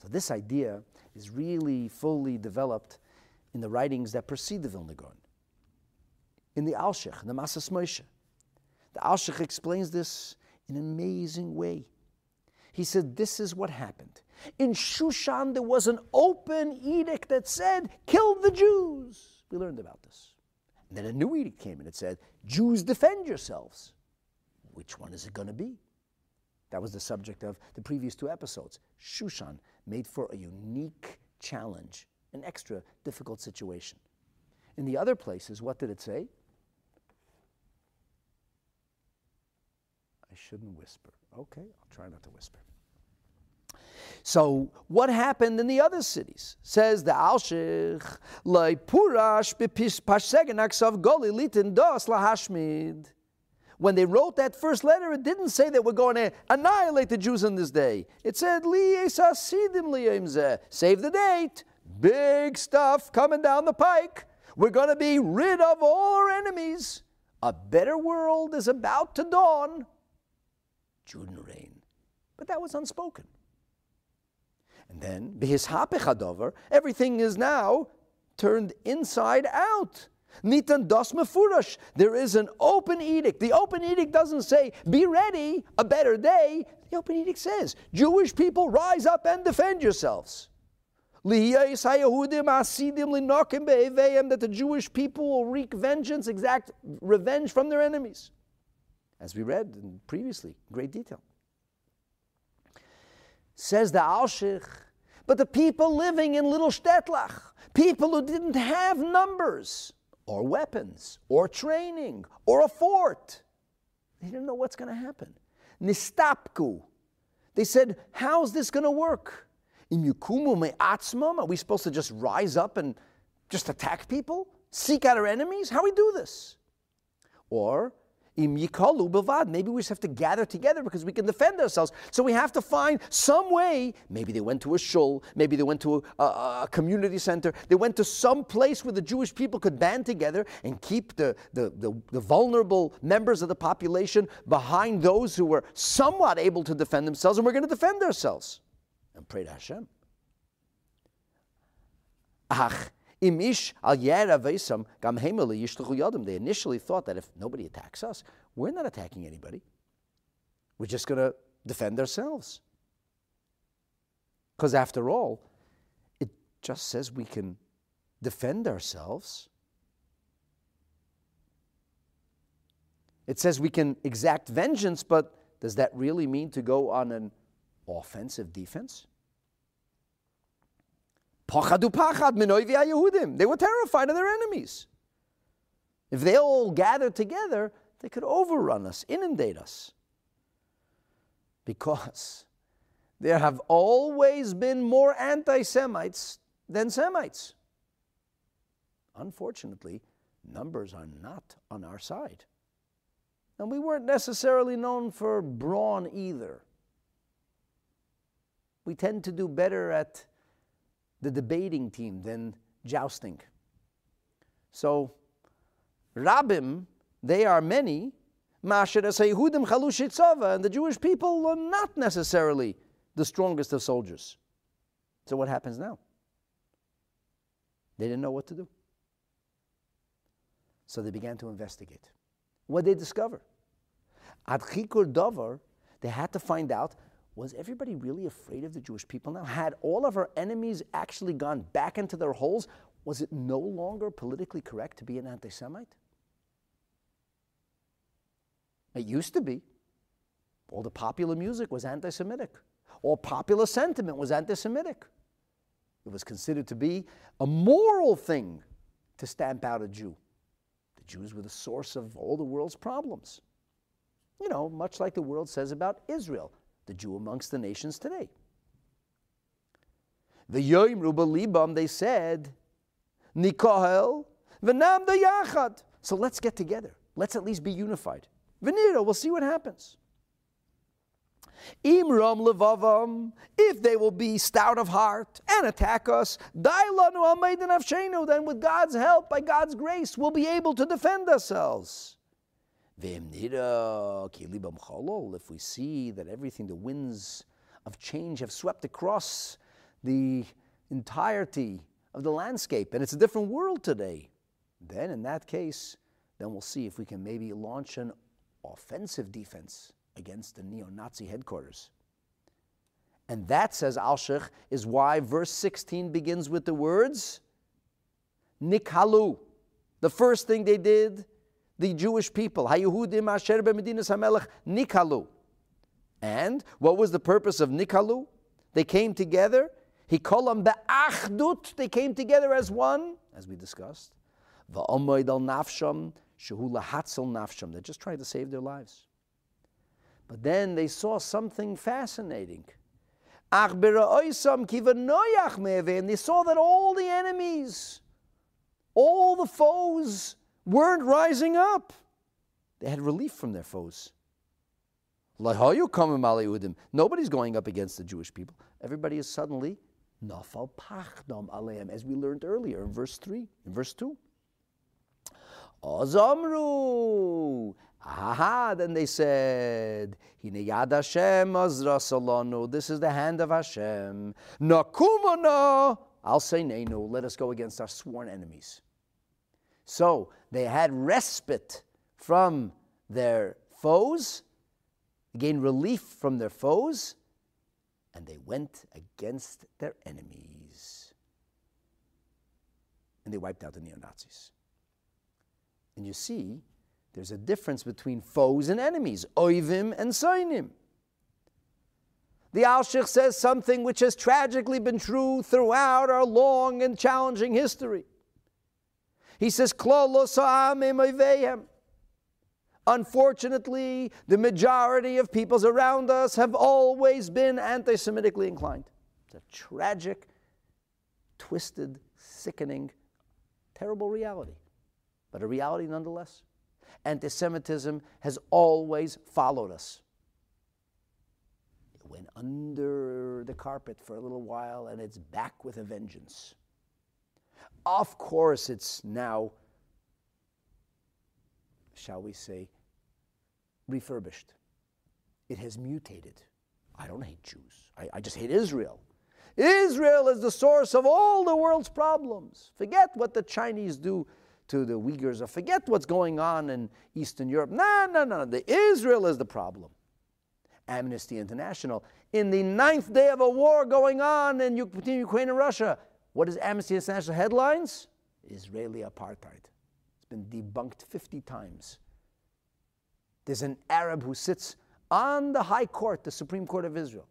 So this idea is really fully developed in the writings that precede the Vilna Gaon. In the Alshich, the Masas Moshe. The Alshich explains this in an amazing way. He said, This is what happened. In Shushan, there was an open edict that said, Kill the Jews. We learned about this. And then a new edict came and it said, Jews defend yourselves. Which one is it going to be? That was the subject of the previous two episodes. Shushan made for a unique challenge, an extra difficult situation. In the other places, what did it say? I shouldn't whisper. Okay, I'll try not to whisper. So, what happened in the other cities? Says the Alshich, Purash Litin Dos Lahashmid. When they wrote that first letter, it didn't say that we're going to annihilate the Jews on this day. It said, Save the date. Big stuff coming down the pike. We're going to be rid of all our enemies. A better world is about to dawn. Judenrein. But that was unspoken. And then, bihishapech everything is now turned inside out. Nitan das mefurash. There is an open edict. The open edict doesn't say, be ready, a better day. The open edict says, Jewish people, rise up and defend yourselves. That the Jewish people will wreak vengeance, exact revenge from their enemies. As we read previously, in great detail. Says the Alshich, but the people living in little Shtetlach, people who didn't have numbers, or weapons, or training, or a fort. They didn't know what's going to happen. Nistapku. They said, How's this going to work? Are we supposed to just rise up and just attack people? Seek out our enemies? How we do this? Or Yikalu. Maybe we just have to gather together because we can defend ourselves. So we have to find some way. Maybe they went to a shul. Maybe they went to a, a, a, community center. They went to some place where the Jewish people could band together and keep the, the, the, the vulnerable members of the population behind those who were somewhat able to defend themselves. And we're going to defend ourselves. And pray to Hashem. Ach, They initially thought that if nobody attacks us, we're not attacking anybody. We're just going to defend ourselves. Because after all, it just says we can defend ourselves. It says we can exact vengeance, but does that really mean to go on an offensive defense? They were terrified of their enemies. If they all gathered together, they could overrun us, inundate us. Because there have always been more anti Semites than Semites. Unfortunately, numbers are not on our side. And we weren't necessarily known for brawn either. We tend to do better at the debating team than jousting. So, Rabim, they are many. Masher Yehudim Chalush and the Jewish people are not necessarily the strongest of soldiers. So, what happens now? They didn't know what to do. So they began to investigate. What they discover? Ad Chikur Dover, they had to find out was everybody really afraid of the Jewish people now? Had all of our enemies actually gone back into their holes? Was it no longer politically correct to be an anti Semite? It used to be. All the popular music was anti Semitic, all popular sentiment was anti Semitic. It was considered to be a moral thing to stamp out a Jew. The Jews were the source of all the world's problems. You know, much like the world says about Israel the Jew amongst the nations today. The Yoim Ruba Libam, they said, Nikohel, Venam the Yachad. So let's get together. Let's at least be unified. Venira, we'll see what happens. Imram levavam, if they will be stout of heart and attack us, then with God's help, by God's grace, we'll be able to defend ourselves. If we see that everything, the winds of change have swept across the entirety of the landscape, and it's a different world today, then in that case, then we'll see if we can maybe launch an offensive defense against the neo Nazi headquarters. And that, says Alshich, is why verse 16 begins with the words Nikhalu. The first thing they did the Jewish people, Hayuhudim Asher B'Medinas HaMelech Nikalu. And what was the purpose of Nikalu? They came together. He called them be'achdut. They came together as one, as we discussed. Va'omoid al nafsham, shehula hatzel nafsham. They're just trying to save their lives. But then they saw something fascinating. And they saw that all the enemies, all the foes weren't rising up. They had relief from their foes. Nobody's going up against the Jewish people. Everybody is suddenly nafal pachdam aleim, as we learned earlier in verse 3, in verse 2. Ozamru. Aha, then they said, Hine yad Hashem azra. This is the hand of Hashem. Nakumana. I'll say no. Let us go against our sworn enemies. So they had respite from their foes, gained relief from their foes, and they went against their enemies. And they wiped out the neo Nazis. And you see, there's a difference between foes and enemies, oivim and sainim. The Alshich says something which has tragically been true throughout our long and challenging history. He says, Unfortunately, the majority of peoples around us have always been anti Semitically inclined. It's a tragic, twisted, sickening, terrible reality, but a reality nonetheless. Anti Semitism has always followed us. It went under the carpet for a little while and it's back with a vengeance. Of course, it's now shall we say, refurbished. It has mutated. I don't hate Jews, I, I just hate Israel. Israel is the source of all the world's problems. Forget what the Chinese do to the Uyghurs, or forget what's going on in Eastern Europe. No, no, no. The Israel is the problem. Amnesty International, in the ninth day of a war going on in Ukraine and Russia, what is Amnesty International headlines? Israeli apartheid It's been debunked 50 times. There's an Arab who sits on the High Court, the Supreme Court of Israel.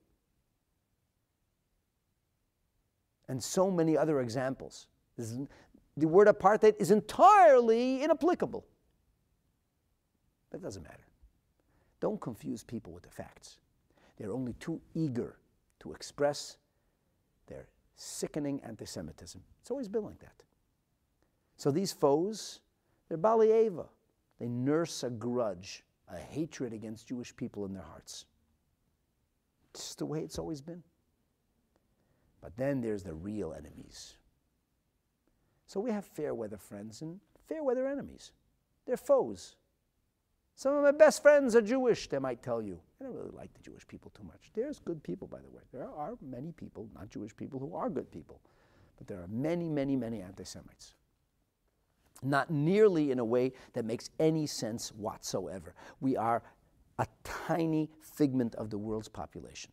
And so many other examples. The word apartheid is entirely inapplicable. But it doesn't matter. Don't confuse people with the facts. They're only too eager to express their sickening anti Semitism. It's always been like that. So these foes they're Bali Eva. They nurse a grudge, a hatred against Jewish people in their hearts. It's just the way it's always been. But then there's the real enemies. So we have fair weather friends and fair weather enemies. They're foes. Some of my best friends are Jewish, they might tell you. I don't really like the Jewish people too much. There's good people, by the way. There are many people, not Jewish people, who are good people. But there are many, many, many anti Semites not nearly in a way that makes any sense whatsoever. We are a tiny figment of the world's population,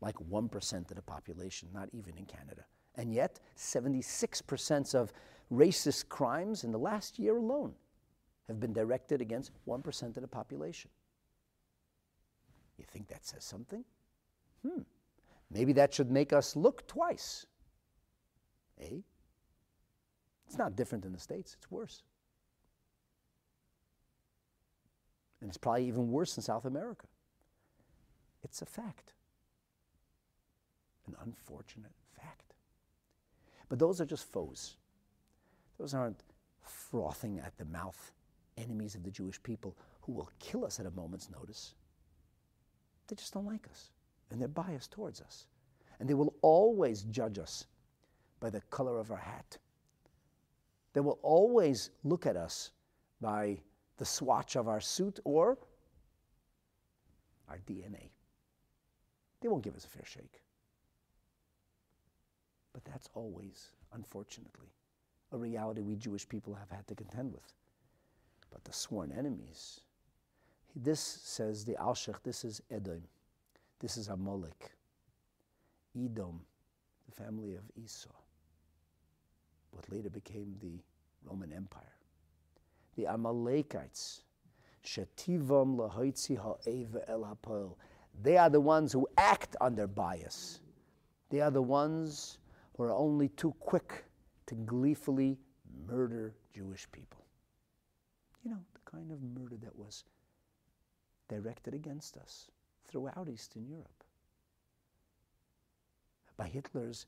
like 1% of the population, not even in Canada. And yet, 76% of racist crimes in the last year alone have been directed against 1% of the population. You think that says something? Hmm. Maybe that should make us look twice. Eh? It's not different in the States, it's worse. And it's probably even worse in South America. It's a fact, an unfortunate fact. But those are just foes. Those aren't frothing at the mouth enemies of the Jewish people who will kill us at a moment's notice. They just don't like us, and they're biased towards us. And they will always judge us by the color of our hat they will always look at us by the swatch of our suit or our DNA. They won't give us a fair shake. But that's always, unfortunately, a reality we Jewish people have had to contend with. But the sworn enemies, this says the Alshich, this is Edom, this is Amalek, Edom, the family of Esau what later became the Roman Empire. The Amalekites, Shetivam lahoitzi el ha'poel, They are the ones who act on their bias. They are the ones who are only too quick to gleefully murder Jewish people. You know, the kind of murder that was directed against us throughout Eastern Europe by Hitler's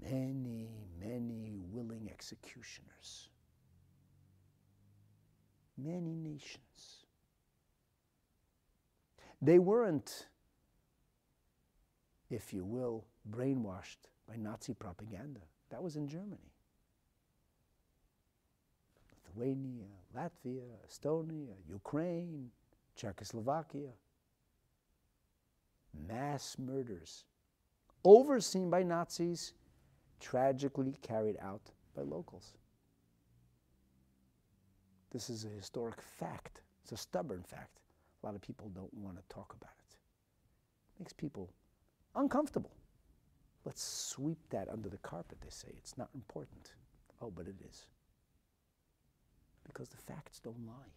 many, many willing executioners. Many nations. They weren't, if you will, brainwashed by Nazi propaganda. That was in Germany. Lithuania, Latvia, Estonia, Ukraine, Czechoslovakia. Mass murders overseen by Nazis, tragically carried out by locals. This is a historic fact. It's a stubborn fact. A lot of people don't want to talk about it. it makes people uncomfortable. Let's sweep that under the carpet, they say. It's not important. Oh, but it is. Because the facts don't lie.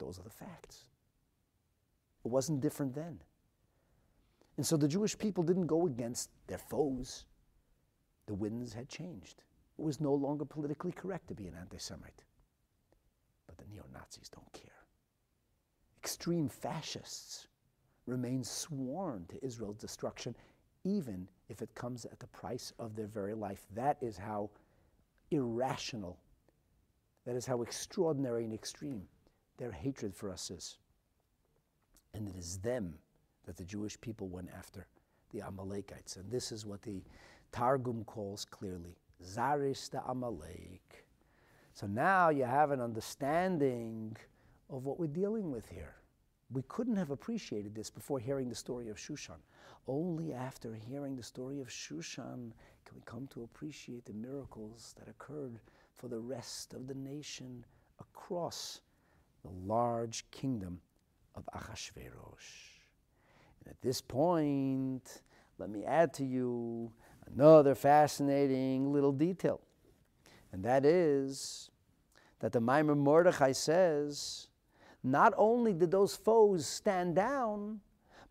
Those are the facts. It wasn't different then. And so the Jewish people didn't go against their foes. The winds had changed. It was no longer politically correct to be an anti Semite. But the neo Nazis don't care. Extreme fascists remain sworn to Israel's destruction, even if it comes at the price of their very life. That is how irrational, that is how extraordinary and extreme their hatred for us is. And it is them that the Jewish people went after, the Amalekites. And this is what the Targum calls clearly Zaris the Amalek. So now you have an understanding of what we're dealing with here. We couldn't have appreciated this before hearing the story of Shushan. Only after hearing the story of Shushan can we come to appreciate the miracles that occurred for the rest of the nation across the large kingdom of Achashverosh. And at this point, let me add to you another fascinating little detail. And that is that the Maimon Mordechai says, not only did those foes stand down,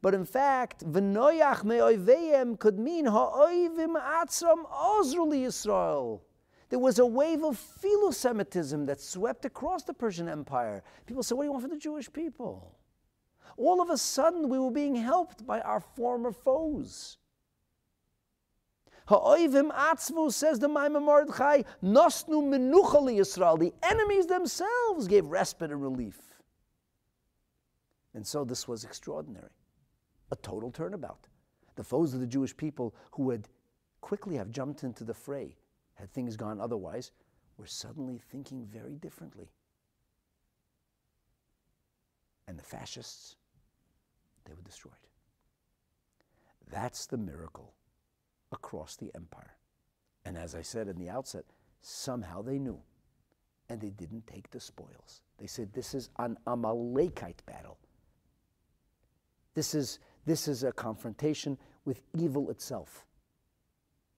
but in fact, v'noyach me'oiveyem could mean ha'oivim atzram ozruli Yisrael. There was a wave of philo-Semitism that swept across the Persian Empire. People said, what do you want from the Jewish people? All of a sudden, we were being helped by our former foes. Ha'oivim atzmu, says the Maimon Mordechai, nosnu Yisrael. The enemies themselves gave respite and relief. And so this was extraordinary. A total turnabout. The foes of the Jewish people who would quickly have jumped into the fray had things gone otherwise we were suddenly thinking very differently. And the fascists, they were destroyed. That's the miracle across the empire. And as I said in the outset, somehow they knew and they didn't take the spoils. They said, This is an Amalekite battle. This is, this is a confrontation with evil itself.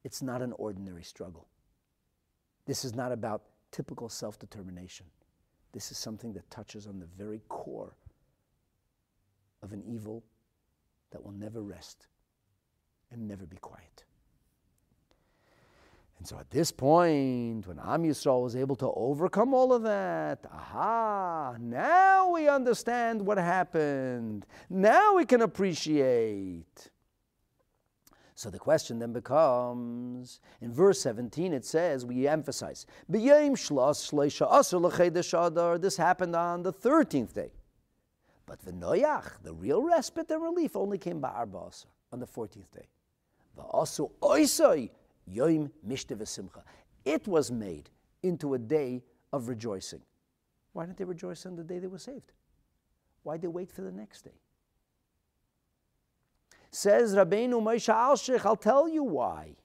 It's not an ordinary struggle. This is not about typical self determination. This is something that touches on the very core of an evil that will never rest and never be quiet. And so at this point, when Am Yisrael was able to overcome all of that, aha, now we understand what happened. Now we can appreciate. So the question then becomes in verse 17 it says, we emphasize, this happened on the 13th day. But the noyach, the real respite and relief, only came by on the 14th day. It was made into a day of rejoicing. Why didn't they rejoice on the day they were saved? Why did they wait for the next day? Says Rabbeinu Moshe Alshich, I'll tell you why.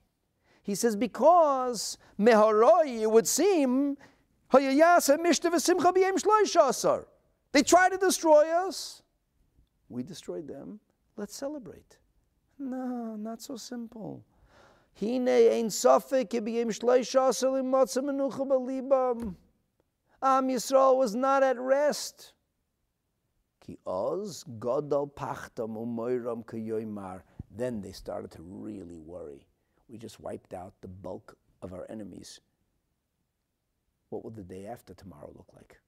He says, because meharoi, it would seem, they try to destroy us. We destroyed them. Let's celebrate. No, not so simple. Am Yisrael was not at rest. Ki oz godol pachtam. Then they started to really worry. We just wiped out the bulk of our enemies. What will the day after tomorrow look like?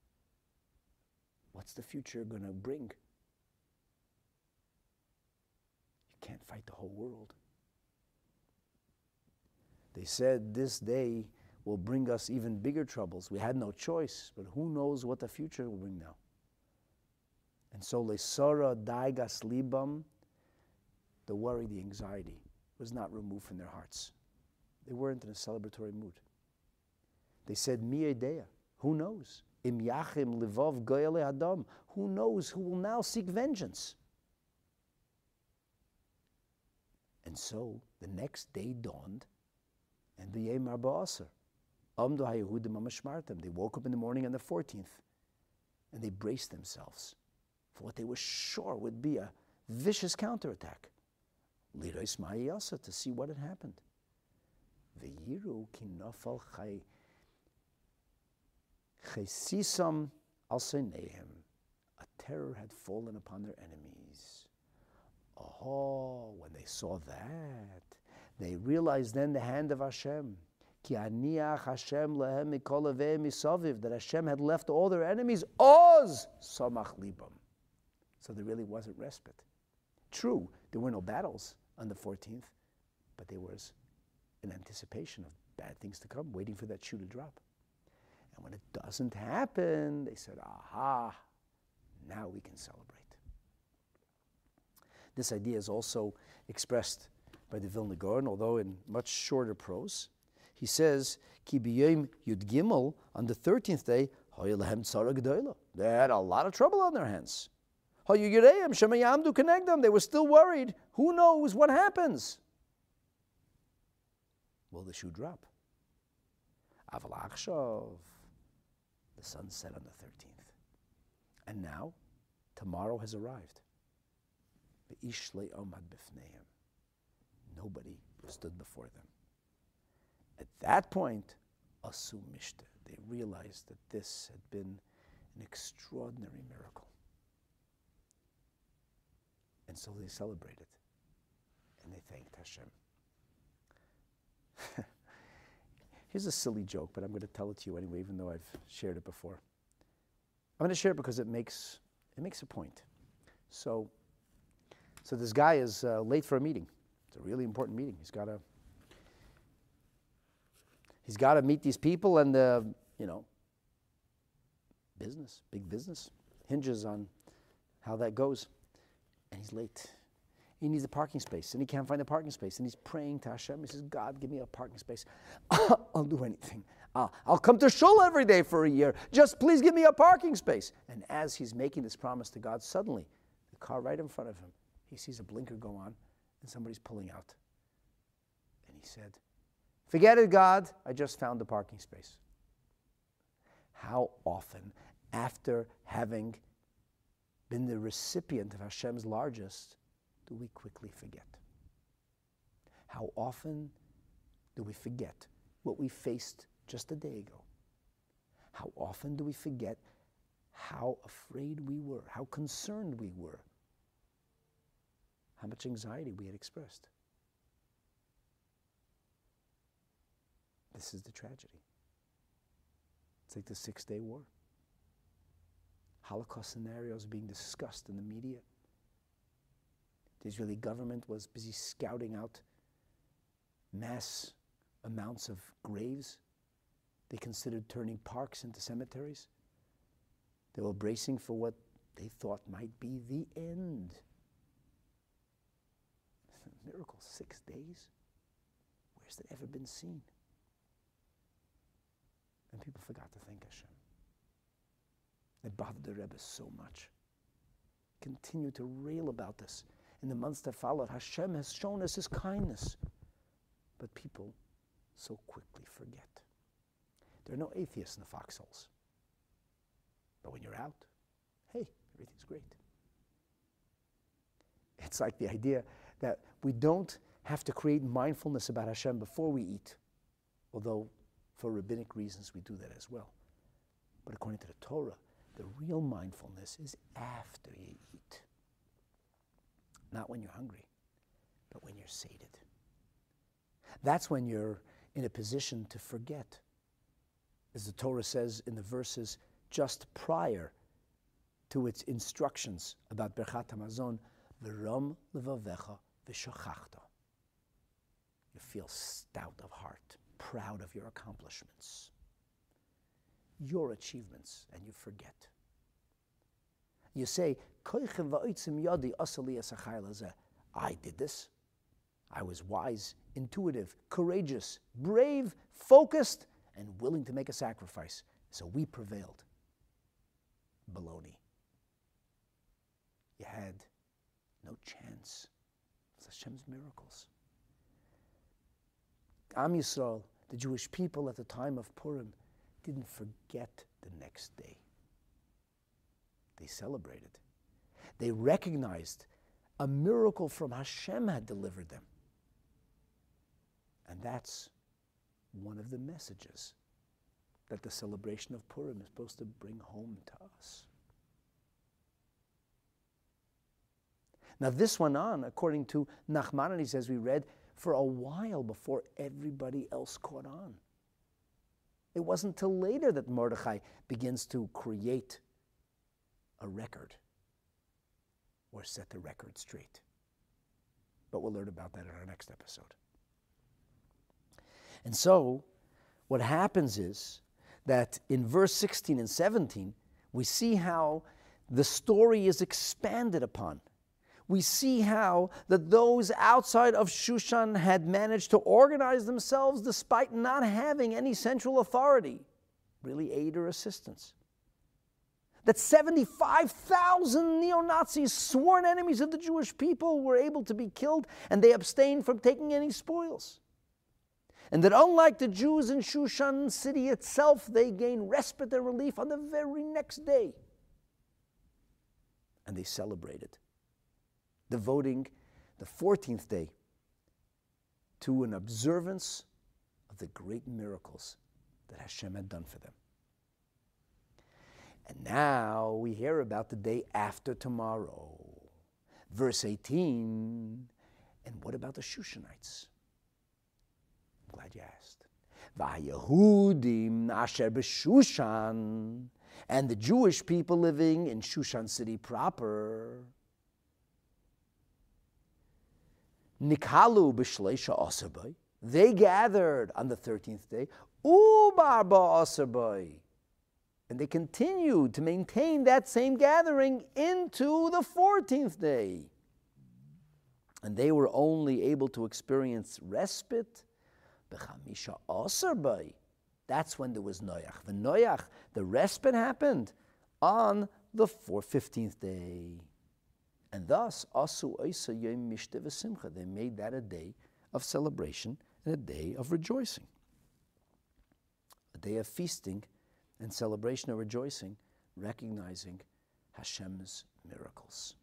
What's the future going to bring? You can't fight the whole world. They said this day will bring us even bigger troubles. We had no choice, but who knows what the future will bring now. And so lesora daigas libam, the worry, the anxiety, was not removed from their hearts. They weren't in a celebratory mood. They said, Mi who knows? Im yachim livov goyale adam, who knows who will now seek vengeance? And so the next day dawned, and the Yemar Amashmartim. They woke up in the morning on the 14th, and they braced themselves for what they were sure would be a vicious counterattack. Lirois Ma'iyasa, to see what had happened. V'yiru ki nafal chay chaysisam al A terror had fallen upon their enemies. Oh, when they saw that, they realized then the hand of Hashem. Ki aniach Hashem lehem misaviv, that Hashem had left all their enemies. Oz samach libam. So there really wasn't respite. True, there were no battles on the 14th, but there was an anticipation of bad things to come, waiting for that shoe to drop. And when it doesn't happen, they said, aha, now we can celebrate. This idea is also expressed by the Vilna Gaon, although in much shorter prose. He says, Ki yud gimel, on the 13th day, they had a lot of trouble on their hands. They were still worried. Who knows what happens? Will the shoe drop? The sun set on the 13th. And now, tomorrow has arrived. nobody stood before them. At that point, Asu Mishta, they realized that this had been an extraordinary miracle. And so they celebrated and they thanked Hashem. Here's a silly joke, but I'm going to tell it to you anyway, even though I've shared it before. I'm going to share it because it makes, it makes a point. So, so this guy is uh, late for a meeting. It's a really important meeting. He's got to he's got to meet these people and the you know business, big business hinges on how that goes. And he's late. He needs a parking space and he can't find a parking space. And he's praying to Hashem. He says, God, give me a parking space. I'll do anything. I'll, I'll come to Shul every day for a year. Just please give me a parking space. And as he's making this promise to God, suddenly the car right in front of him, he sees a blinker go on and somebody's pulling out. And he said, Forget it, God, I just found the parking space. How often, after having been the recipient of Hashem's largest, do we quickly forget? How often do we forget what we faced just a day ago? How often do we forget how afraid we were, how concerned we were how much anxiety we had expressed. This is the tragedy. It's like the Six Day War. Holocaust scenarios being discussed in the media. The Israeli government was busy scouting out mass amounts of graves. They considered turning parks into cemeteries. They were bracing for what they thought might be the end miracle, six days? Where's that ever been seen? And people forgot to thank Hashem. It bothered the Rebbe so much. Continue to rail about this. In the months that followed, Hashem has shown us his kindness. But people so quickly forget. There are no atheists in the foxholes. But when you're out, hey, everything's great. It's like the idea that we don't have to create mindfulness about Hashem before we eat, although for rabbinic reasons we do that as well. But according to the Torah, The real mindfulness is after you eat. Not when you're hungry, but when you're sated. That's when you're in a position to forget. As the Torah says in the verses just prior to its instructions about Berchat Hamazon, V'ram levavecha v'shachachta. You feel stout of heart, proud of your accomplishments, your achievements, and you forget. You say, I did this. I was wise, intuitive, courageous, brave, focused, and willing to make a sacrifice. So we prevailed. Baloney. You had no chance. It's Hashem's miracles. Am Yisrael, the Jewish people at the time of Purim, didn't forget the next day. They celebrated. They recognized a miracle from Hashem had delivered them. And that's one of the messages that the celebration of Purim is supposed to bring home to us. Now, this went on, according to Nachmanides, as we read, for a while before everybody else caught on. It wasn't till later that Mordechai begins to create a record or set the record straight. But we'll learn about that in our next episode. And so, what happens is that in verse 16 and 17, we see how the story is expanded upon we see how that those outside of Shushan had managed to organize themselves despite not having any central authority, really aid or assistance. That 75,000 neo Nazis, sworn enemies of the Jewish people, were able to be killed and they abstained from taking any spoils. And that unlike the Jews in Shushan city itself, they gained respite and relief on the very next day. And they celebrated devoting the 14th day to an observance of the great miracles that Hashem had done for them. And now we hear about the day after tomorrow. Verse 18. And what about the Shushanites? I'm glad you asked. Vayehudim asher b'Shushan, and the Jewish people living in Shushan city proper. Nikalu b'shleisha. They gathered on the 13th day. Ubarba asabai. And they continued to maintain that same gathering into the 14th day. And they were only able to experience respite. That's when there was Noach. The Noach, the respite happened on the 15th day. And thus, Asu Isa Yom Mishte Simcha. They made that a day of celebration and a day of rejoicing. A day of feasting and celebration and rejoicing, recognizing Hashem's miracles.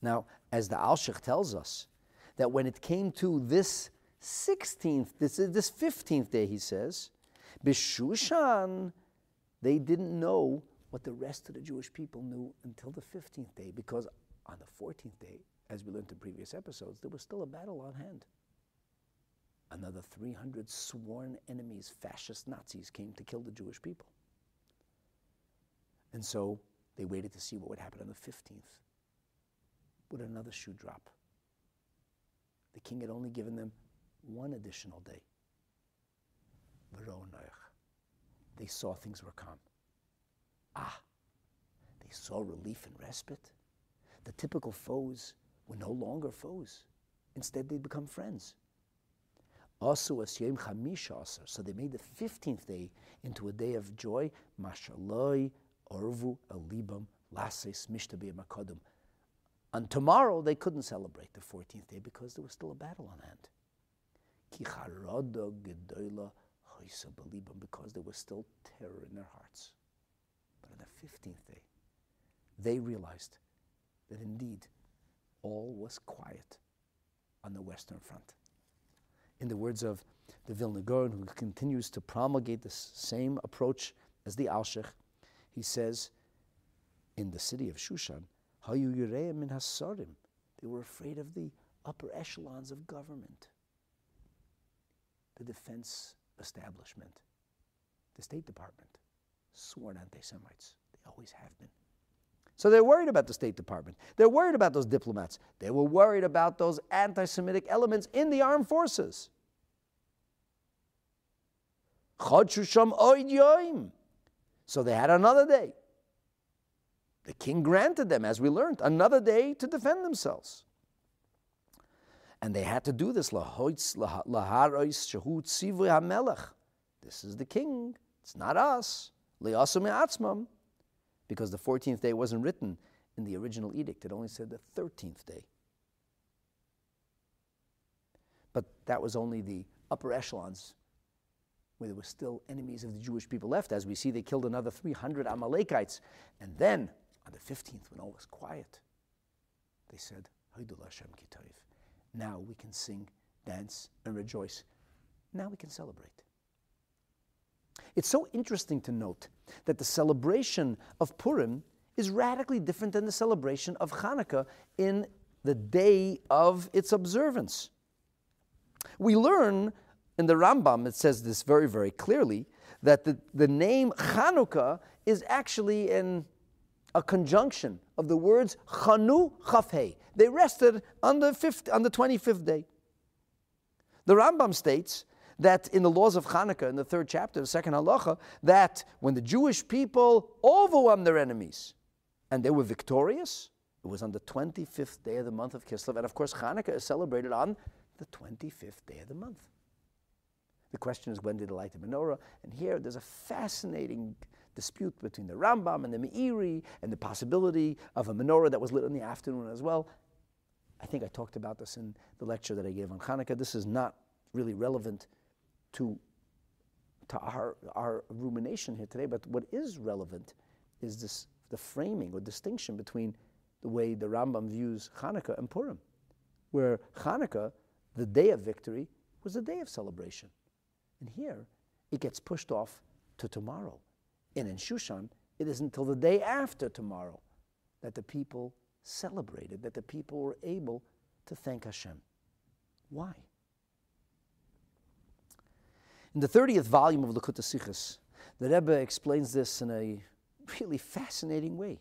Now, as the Alshich tells us, that when it came to this 16th, this, this 15th day, he says, Bishushan, they didn't know what the rest of the Jewish people knew until the 15th day, because on the 14th day, as we learned in previous episodes, there was still a battle on hand. Another 300 sworn enemies, fascist Nazis, came to kill the Jewish people. And so they waited to see what would happen on the 15th. Would another shoe drop? The king had only given them one additional day. They saw things were calm. Ah, they saw relief and respite. The typical foes were no longer foes. Instead, they'd become friends. Also, as Yom Chamish so they made the 15th day into a day of joy. Mashaloi, Orvu. On tomorrow, they couldn't celebrate the 14th day because there was still a battle on hand. Because there was still terror in their hearts the 15th day, they realized that indeed all was quiet on the Western Front. In the words of the Vilna Gaon, who continues to promulgate the same approach as the Alshich, he says, in the city of Shushan, Hayu Yureim in Hasarim, they were afraid of the upper echelons of government, the defense establishment, the State Department, sworn anti Semites. They always have been. So they're worried about the State Department. They're worried about those diplomats. They were worried about those anti Semitic elements in the armed forces. So they had another day. The king granted them, as we learned, another day to defend themselves. And they had to do this. This is the king. It's not us. Because the 14th day wasn't written in the original edict. It only said the 13th day. But that was only the upper echelons where there were still enemies of the Jewish people left. As we see, they killed another 300 Amalekites. And then, on the 15th, when all was quiet, they said, Now we can sing, dance, and rejoice. Now we can celebrate. It's so interesting to note that the celebration of Purim is radically different than the celebration of Hanukkah in the day of its observance. We learn in the Rambam, it says this very, very clearly, that the, the name Chanukah is actually in a conjunction of the words Chanu Chafhei. They rested on the, fifth, on the 25th day. The Rambam states that in the laws of Hanukkah, in the third chapter, the second halacha, that when the Jewish people overwhelmed their enemies and they were victorious, it was on the 25th day of the month of Kislev. And of course, Hanukkah is celebrated on the 25th day of the month. The question is when did they light the menorah? And here there's a fascinating dispute between the Rambam and the Meiri and the possibility of a menorah that was lit in the afternoon as well. I think I talked about this in the lecture that I gave on Hanukkah. This is not really relevant to, to our, our rumination here today, but what is relevant is this, the framing or distinction between the way the Rambam views Hanukkah and Purim, where Hanukkah, the day of victory, was a day of celebration. And here, it gets pushed off to tomorrow. And in Shushan, it is until the day after tomorrow that the people celebrated, that the people were able to thank Hashem. Why? In the 30th volume of Likkutei Sichos, the Rebbe explains this in a really fascinating way.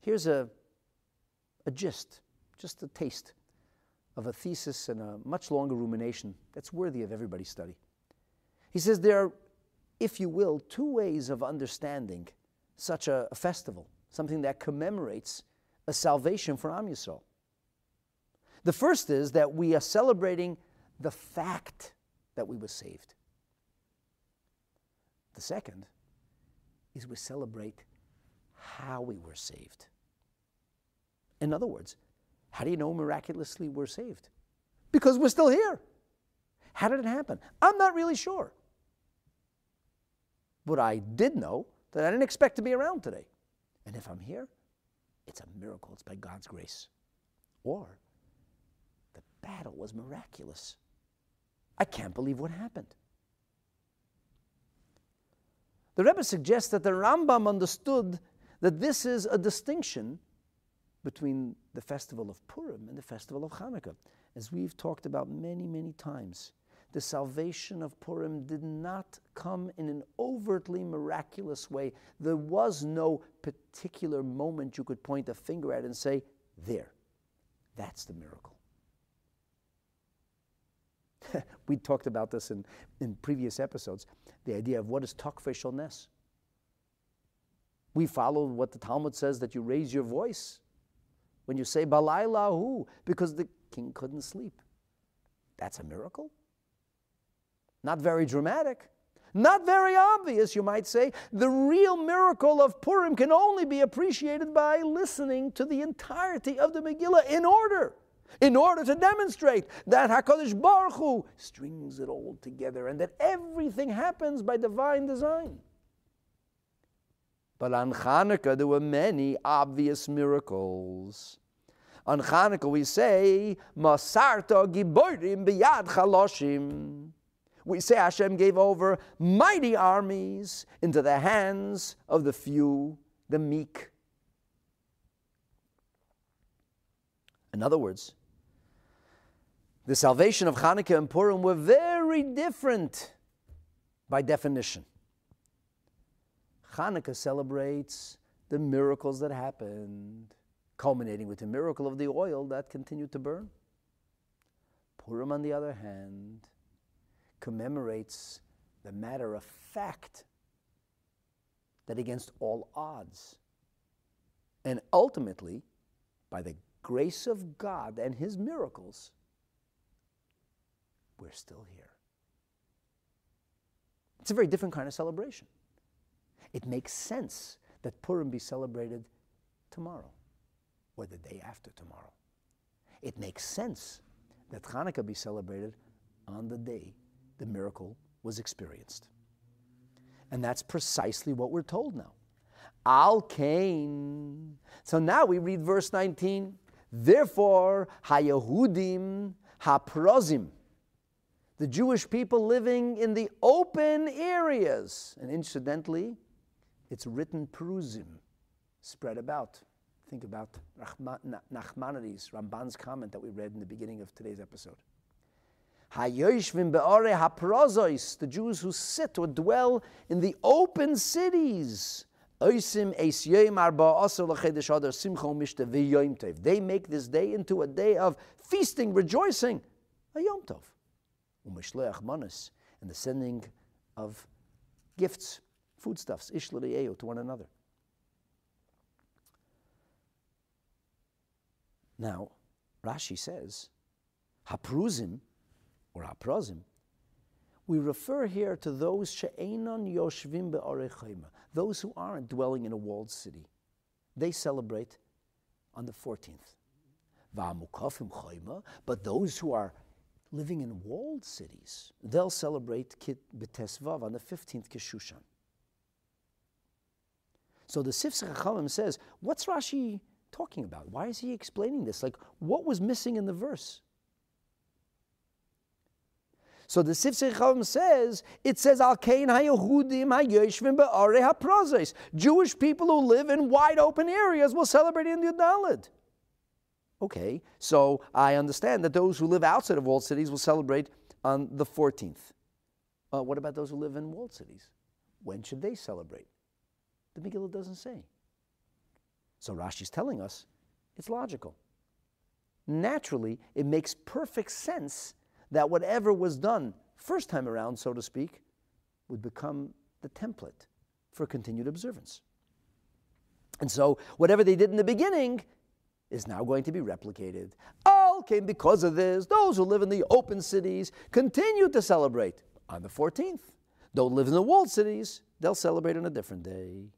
Here's a, a gist, just a taste of a thesis and a much longer rumination that's worthy of everybody's study. He says there are, if you will, two ways of understanding such a, a festival, something that commemorates a salvation for Am Yisrael. The first is that we are celebrating the fact that we were saved. The second is we celebrate how we were saved. In other words, how do you know miraculously we're saved? Because we're still here. How did it happen? I'm not really sure. But I did know that I didn't expect to be around today. And if I'm here, it's a miracle. It's by God's grace. Or the battle was miraculous. I can't believe what happened. The Rebbe suggests that the Rambam understood that this is a distinction between the festival of Purim and the festival of Hanukkah. As we've talked about many, many times, the salvation of Purim did not come in an overtly miraculous way. There was no particular moment you could point a finger at and say, There, that's the miracle. we talked about this in, in previous episodes the idea of what is takfei nes. We follow what the Talmud says that you raise your voice when you say Balailahu because the king couldn't sleep. That's a miracle. Not very dramatic. Not very obvious, you might say. The real miracle of Purim can only be appreciated by listening to the entirety of the Megillah in order in order to demonstrate that HaKadosh Baruch Hu strings it all together and that everything happens by divine design. But on Hanukkah, there were many obvious miracles. On Hanukkah we say, Masarta giborim biyad chaloshim. We say Hashem gave over mighty armies into the hands of the few, the meek. In other words, the salvation of Hanukkah and Purim were very different by definition. Hanukkah celebrates the miracles that happened, culminating with the miracle of the oil that continued to burn. Purim, on the other hand, commemorates the matter of fact that against all odds, and ultimately, by the grace of God and His miracles, we're still here. It's a very different kind of celebration. It makes sense that Purim be celebrated tomorrow or the day after tomorrow. It makes sense that Hanukkah be celebrated on the day the miracle was experienced. And that's precisely what we're told now. Al Kain. So now we read verse 19. Therefore, Hayahudim Haprozim, the Jewish people living in the open areas. And incidentally, it's written Peruzim, spread about. Think about Nachmanides, Ramban's comment that we read in the beginning of today's episode. The Jews who sit or dwell in the open cities. They make this day into a day of feasting, rejoicing, a Yom Tov. And the sending of gifts, foodstuffs, to one another. Now, Rashi says, Hapruzim or aprozim, we refer here to those she'enon yoshvim be'orechayma, those who aren't dwelling in a walled city. They celebrate on the 14th. Va'amukafim chayma, but those who are living in walled cities, they'll celebrate Kit B'Tesvav on the 15th Kishushan. So the Sifsei Chachamim says, what's Rashi talking about? Why is he explaining this? Like, what was missing in the verse? So the Sifsei Chachamim says, it says, Al Kain HaYehudim HaYoshvim Be'arei HaProzes. Jewish people who live in wide open areas will celebrate in the Yudalid. Okay, so I understand that those who live outside of walled cities will celebrate on the 14th. Uh, what about those who live in walled cities? When should they celebrate? The Megillah doesn't say. So Rashi's telling us it's logical. Naturally, it makes perfect sense that whatever was done first time around, so to speak, would become the template for continued observance. And so, whatever they did in the beginning is now going to be replicated. All came because of this. Those who live in the open cities continue to celebrate on the 14th. Those who live in the walled cities, they'll celebrate on a different day.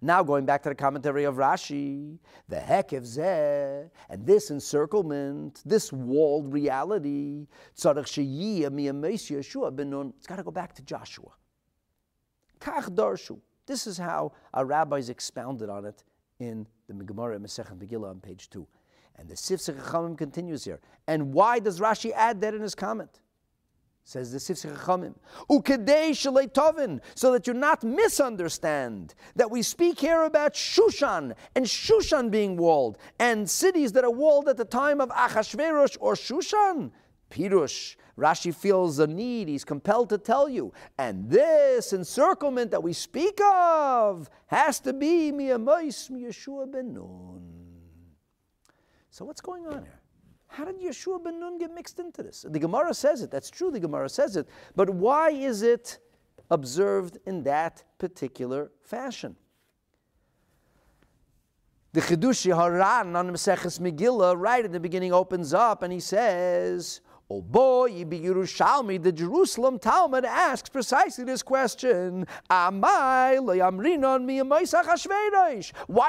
Now going back to the commentary of Rashi, the hekev zeh, and this encirclement, this walled reality, Yeshua it's got to go back to Joshua. Kach darshu. This is how our rabbis expounded on it in the Gemara Masechet Megillah on page two. And the Sifsei Chachamim continues here. And why does Rashi add that in his comment? Says the Sifsei Chachamim, Tovin, so that you not misunderstand that we speak here about Shushan and Shushan being walled and cities that are walled at the time of Achashverosh or Shushan. Pirush, Rashi feels the need, he's compelled to tell you. And this encirclement that we speak of has to be Miyamais Yeshua ben Nun. So what's going on here? How did Yeshua ben Nun get mixed into this? The Gemara says it. That's true. The Gemara says it. But why is it observed in that particular fashion? The Chidushi Haran on the Maseches Megillah, right at the beginning, opens up and he says, Oh boy, Yerushalmi, the Jerusalem Talmud asks precisely this question. Why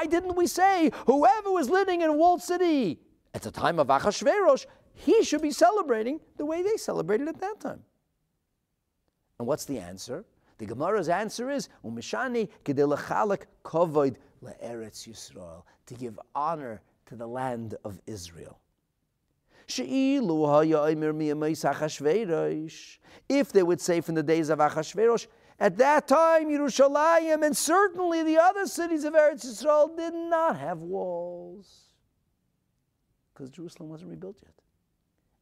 didn't we say whoever was living in walled city at the time of Achashverosh, he should be celebrating the way they celebrated at that time. And what's the answer? The Gemara's answer is Umishani kovoid le'eretz Yisrael to give honor to the land of Israel. If they would say from the days of Achashverosh, at that time Yerushalayim and certainly the other cities of Eretz Yisrael did not have walls because Jerusalem wasn't rebuilt yet.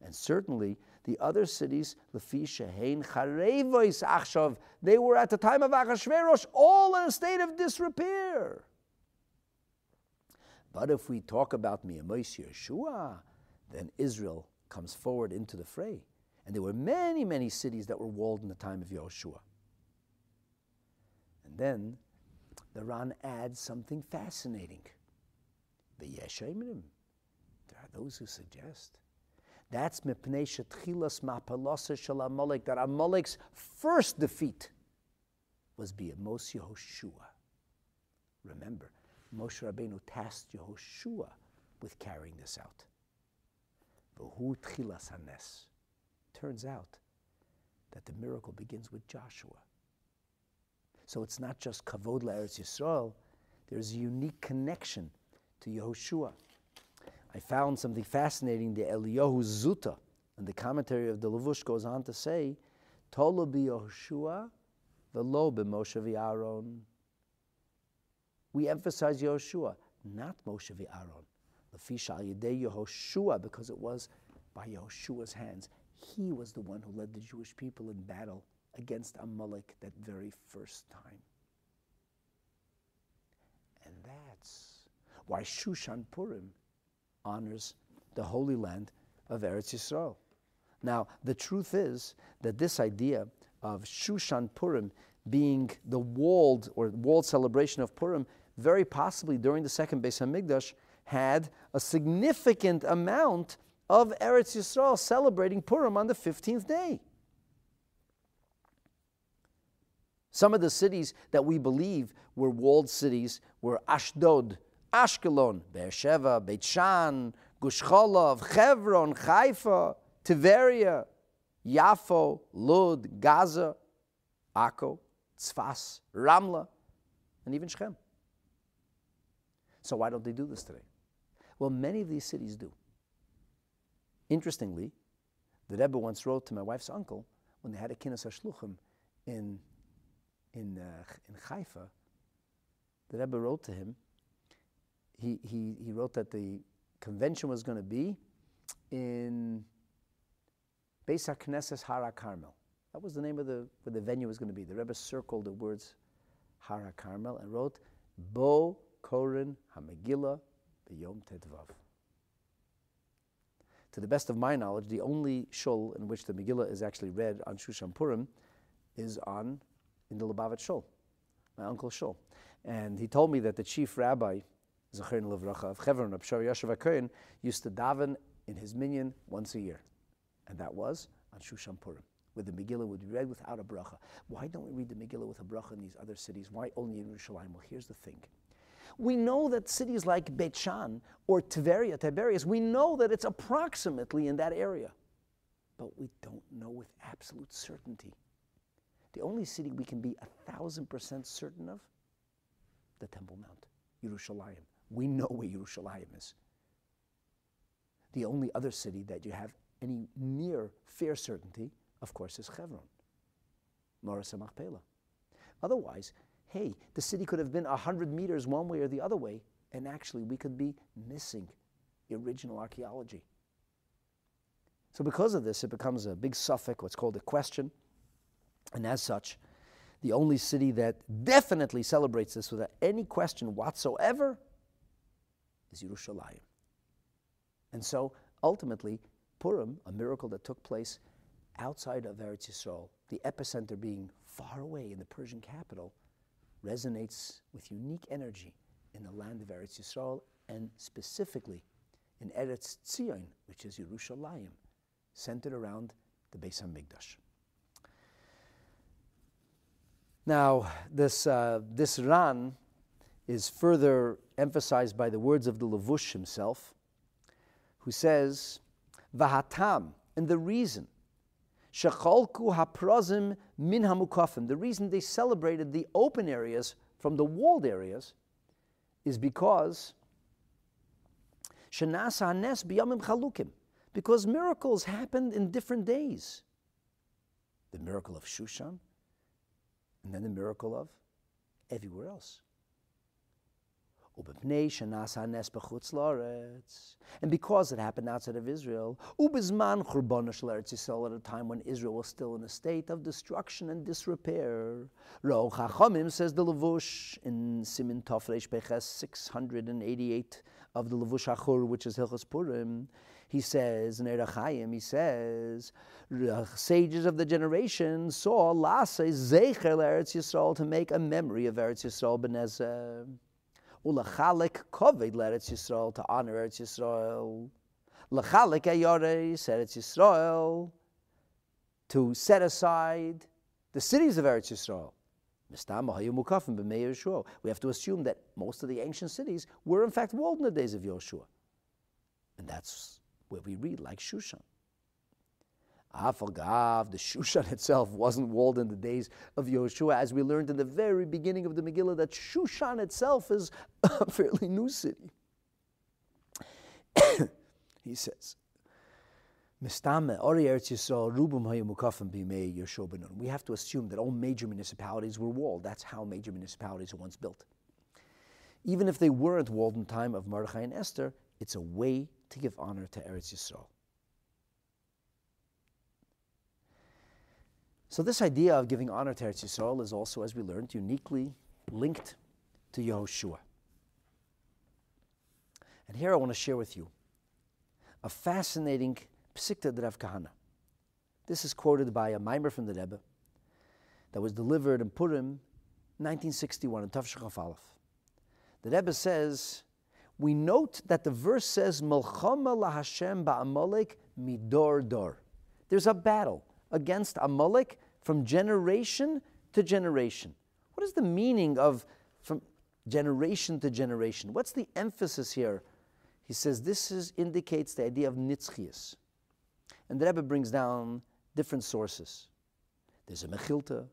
And certainly the other cities, Lefisha, Charevois, Achshav, they were at the time of Achashverosh all in a state of disrepair. But if we talk about Miyamos Yeshua, then Israel comes forward into the fray. And there were many, many cities that were walled in the time of Yeshua. And then the Ran adds something fascinating. The Yeshayimrim. There are those who suggest that's mipnei shetchilas mapalasa Amalek, that Amalek's first defeat was be Moshe Yehoshua. Remember, Moshe Rabbeinu tasked Yehoshua with carrying this out. Turns out that the miracle begins with Joshua. So it's not just kavod la'eretz Yisrael. There's a unique connection to Yehoshua. I found something fascinating. The Eliyahu Zuta, and the commentary of the Levush goes on to say, Tolo Yehoshua, velo Moshe v'Aaron. We emphasize Yehoshua, not Moshe v'Aaron. Yehoshua, because it was by Yehoshua's hands. He was the one who led the Jewish people in battle against Amalek that very first time. And that's why Shushan Purim honors the Holy Land of Eretz Yisrael. Now, the truth is that this idea of Shushan Purim being the walled or walled celebration of Purim, very possibly during the second Beis Hamikdash, had a significant amount of Eretz Yisrael celebrating Purim on the 15th day. Some of the cities that we believe were walled cities were Ashdod, Ashkelon, Beersheba, Beit Shan, Gush Cholov, Hebron, Haifa, Tiberia, Yafo, Lud, Gaza, Akko, Tzfas, Ramla, and even Shechem. So why don't they do this today? Well, many of these cities do. Interestingly, the Rebbe once wrote to my wife's uncle when they had a Kinnas HaShluchim in, in, uh, in Haifa, the Rebbe wrote to him he, he, he wrote that the convention was going to be in Beis HaKnesses Hara Carmel. That was the name of the, where the venue was going to be. The Rebbe circled the words Hara Carmel and wrote, Bo Korin HaMegillah B'Yom Tedvav. To the best of my knowledge, the only shul in which the Megillah is actually read on Shushan Purim is on in the Lubavitch shul, my uncle's shul. And he told me that the chief rabbi Zacherin Levracha of Chevron, Shari Yashav HaKohen, used to daven in his minyan once a year. And that was on Shushan Purim, where the Megillah would be read without a bracha. Why don't we read the Megillah with a bracha in these other cities? Why only in Yerushalayim? Well, here's the thing. We know that cities like Beit Shan or Tiberia, Tiberias, we know that it's approximately in that area. But we don't know with absolute certainty. The only city we can be a thousand percent certain of, the Temple Mount, Yerushalayim we know where Yerushalayim is. The only other city that you have any near fair certainty, of course, is Hebron, Moras Machpelah. Otherwise, hey, the city could have been 100 meters one way or the other way, and actually we could be missing the original archaeology. So, because of this, it becomes a big suffix, what's called a question. And as such, the only city that definitely celebrates this without any question whatsoever is Yerushalayim. And so ultimately, Purim, a miracle that took place outside of Eretz Yisrael, the epicenter being far away in the Persian capital, resonates with unique energy in the land of Eretz Yisrael and specifically in Eretz Tzion, which is Yerushalayim, centered around the Beis Hamikdash. Now, this, uh, this Ran is further emphasized by the words of the Levush himself, who says, Vahatam, and the reason, Shecholku haprozim min hamukafim, the reason they celebrated the open areas from the walled areas is because Shenasa hanes biyamim chalukim. Because miracles happened in different days. The miracle of Shushan, and then the miracle of everywhere else. And because it happened outside of Israel, at a time when Israel was still in a state of destruction and disrepair. Chachamim says the Levush in Simin Tofresh Peches 688 of the Levush Achur, which is Hilchas Purim. He says in Erachayim, he says, sages of the generation saw Lasa Zecher Eretz Yisrael to make a memory of Eretz Yisrael Benezah. Ulachalik koved Eretz Yisrael to honor Eretz Yisrael. Lachalik ayoreis Eretz Yisrael to set aside the cities of Eretz Yisrael. We have to assume that most of the ancient cities were in fact walled in the days of Yoshua. And that's where we read, like Shushan. Afagav, the Shushan itself wasn't walled in the days of Yoshua, as we learned in the very beginning of the Megillah, that Shushan itself is a fairly new city. he says, we have to assume that all major municipalities were walled. That's how major municipalities were once built. Even if they weren't walled in time of Mordechai and Esther, it's a way to give honor to Eretz Yisrael. So this idea of giving honor to Eretz Yisrael is also, as we learned, uniquely linked to Yehoshua. And here I want to share with you a fascinating psikta Rav Kahana. This is quoted by a mimer from the Rebbe that was delivered in Purim, 1961, in Tafshach Aleph. The Rebbe says, we note that the verse says, Melchama lahashem ba'amalek midor dor. There's a battle against Amalek from generation to generation. What is the meaning of from generation to generation? What's the emphasis here? He says this is, indicates the idea of nitzchias. And the Rebbe brings down different sources. There's a Mechilta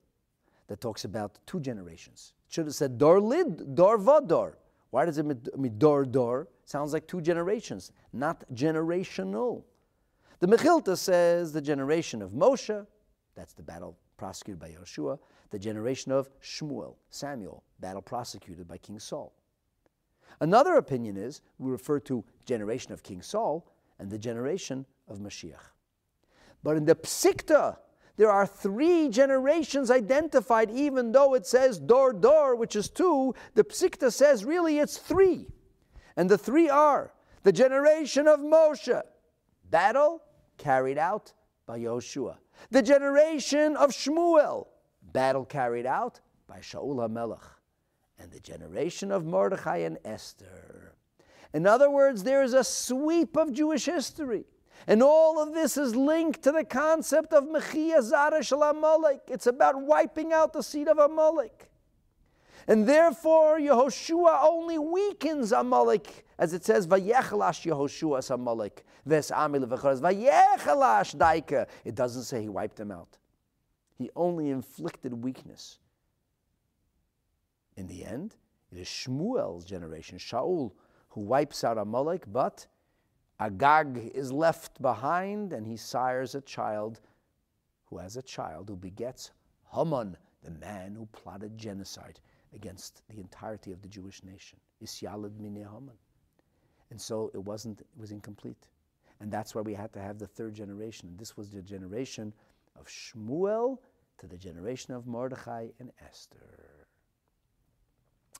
that talks about two generations. It should have said Dor Lid, Dor Vador. Why does it mean Dor Dor? Sounds like two generations, not generational. The Mechilta says the generation of Moshe, that's the battle prosecuted by Yeshua, the generation of Shmuel, Samuel, battle prosecuted by King Saul. Another opinion is we refer to generation of King Saul and the generation of Mashiach. But in the Psikta, there are three generations identified, even though it says Dor Dor, which is two, the Psikta says really it's three. And the three are the generation of Moshe, battle, carried out by Yoshua. The generation of Shmuel, battle carried out by Shaul HaMelech. And the generation of Mordechai and Esther. In other words, there is a sweep of Jewish history. And all of this is linked to the concept of Mechia Zarish Amalek. It's about wiping out the seed of Amalek. And therefore, Yehoshua only weakens Amalek, as it says, Vayechalash Yehoshua Amalek, Ves Amil Vayechalash Daika. It doesn't say he wiped them out. He only inflicted weakness. In the end, it is Shmuel's generation, Shaul, who wipes out Amalek, but Agag is left behind, and he sires a child who has a child who begets Haman, the man who plotted genocide against the entirety of the Jewish nation. Isyalad minei Haman. And so it wasn't, it was incomplete. And that's why we had to have the third generation. And this was the generation of Shmuel to the generation of Mordechai and Esther.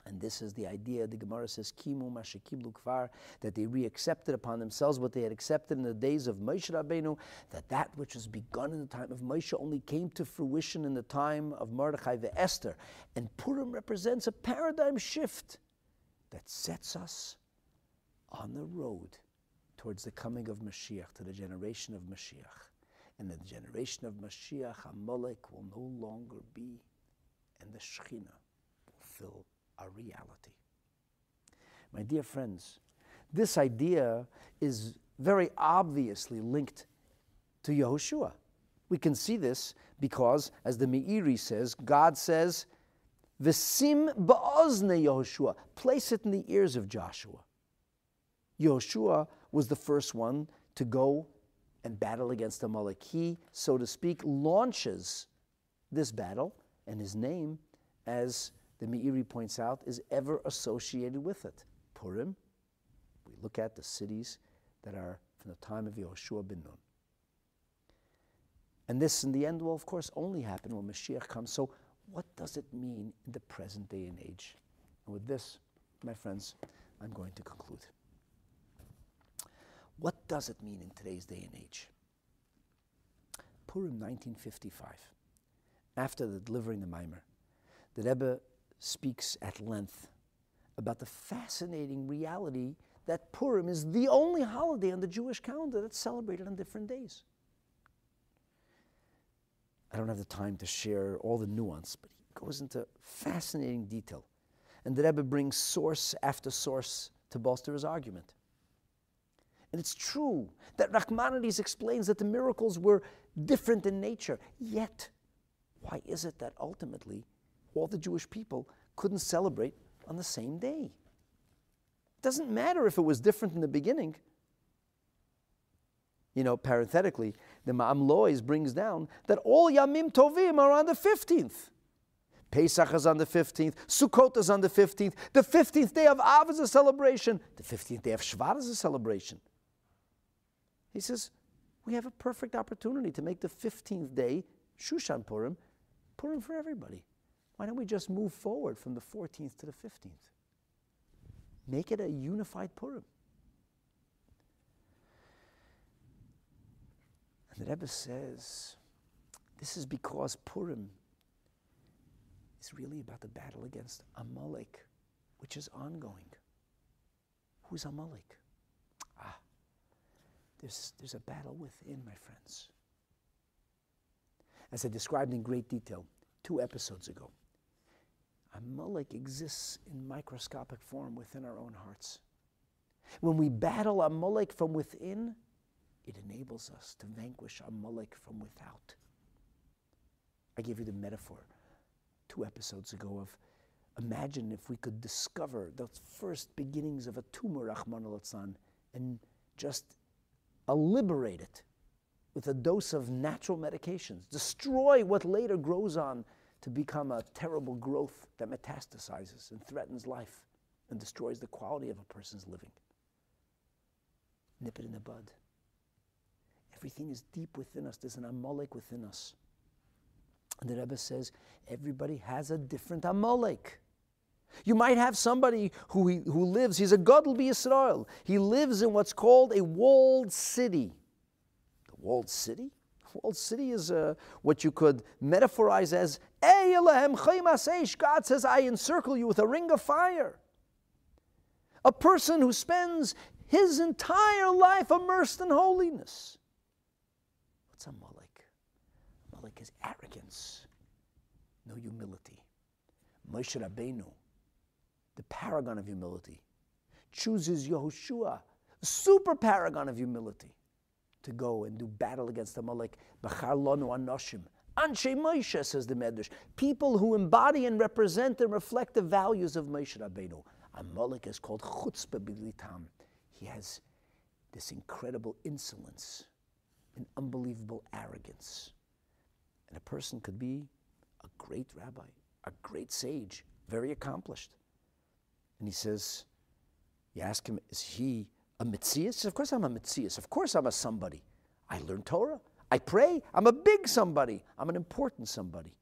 And this is the idea, the Gemara says, Kimu Mashakiblu Kvar, that they re-accepted upon themselves what they had accepted in the days of Moshe Rabbeinu, that that which was begun in the time of Moshe only came to fruition in the time of Mordechai the Esther. And Purim represents a paradigm shift that sets us on the road towards the coming of Mashiach, to the generation of Mashiach. And the generation of Mashiach, Amalek will no longer be, and the Shekhinah will fill a reality. My dear friends, this idea is very obviously linked to Yehoshua. We can see this because, as the Meiri says, God says, V'sim ba'ozne Yehoshua, place it in the ears of Joshua. Yehoshua was the first one to go and battle against Amalek. He, so to speak, launches this battle, and his name, as the Meiri points out, is ever associated with it. Purim, we look at the cities that are from the time of Yehoshua ben Nun. And this, in the end, will, of course, only happen when Mashiach comes. So, what does it mean in the present day and age? And with this, my friends, I'm going to conclude. What does it mean in today's day and age? Purim 1955, after the delivering the Maimer, the Rebbe speaks at length about the fascinating reality that Purim is the only holiday on the Jewish calendar that's celebrated on different days. I don't have the time to share all the nuance, but he goes into fascinating detail. And the Rebbe brings source after source to bolster his argument. And it's true that Nachmanides explains that the miracles were different in nature. Yet, why is it that ultimately all the Jewish people couldn't celebrate on the same day? It doesn't matter if it was different in the beginning. You know, parenthetically, the Me'am Lo'ez brings down that all Yamim Tovim are on the 15th. Pesach is on the 15th, Sukkot is on the 15th, the 15th day of Av is a celebration, the 15th day of Shvat is a celebration. He says, we have a perfect opportunity to make the 15th day, Shushan Purim, Purim for everybody. Why don't we just move forward from the 14th to the 15th? Make it a unified Purim. And the Rebbe says, this is because Purim is really about the battle against Amalek, which is ongoing. Who's Amalek? There's, there's a battle within, my friends. As I described in great detail two episodes ago, Amalek exists in microscopic form within our own hearts. When we battle Amalek from within, it enables us to vanquish Amalek from without. I gave you the metaphor two episodes ago of imagine if we could discover the first beginnings of a tumor, Rahman al and just liberate it with a dose of natural medications, destroy what later grows on to become a terrible growth that metastasizes and threatens life and destroys the quality of a person's living. Nip it in the bud. Everything is deep within us. There's an Amalek within us. And the Rebbe says everybody has a different Amalek. You might have somebody who, who lives, he's a Gadol Israel. He lives in what's called a walled city. The walled city? Walled city is uh, what you could metaphorize as, God says, I encircle you with a ring of fire. A person who spends his entire life immersed in holiness. What's a Amalek? Amalek is arrogance, no humility. Moshe Rabbeinu the paragon of humility, chooses Yehoshua, super paragon of humility, to go and do battle against Amalek. B'char lonu anoshim. Anshe Moshe, says the Medrash. People who embody and represent and reflect the values of Moshe Rabbeinu. Amalek is called chutzpah bilitam. He has this incredible insolence, an unbelievable arrogance. And a person could be a great rabbi, a great sage, very accomplished. And he says, You ask him, Is he a Mitzias? Of course I'm a Mitzias. Of course I'm a somebody. I learn Torah. I pray. I'm a big somebody. I'm an important somebody.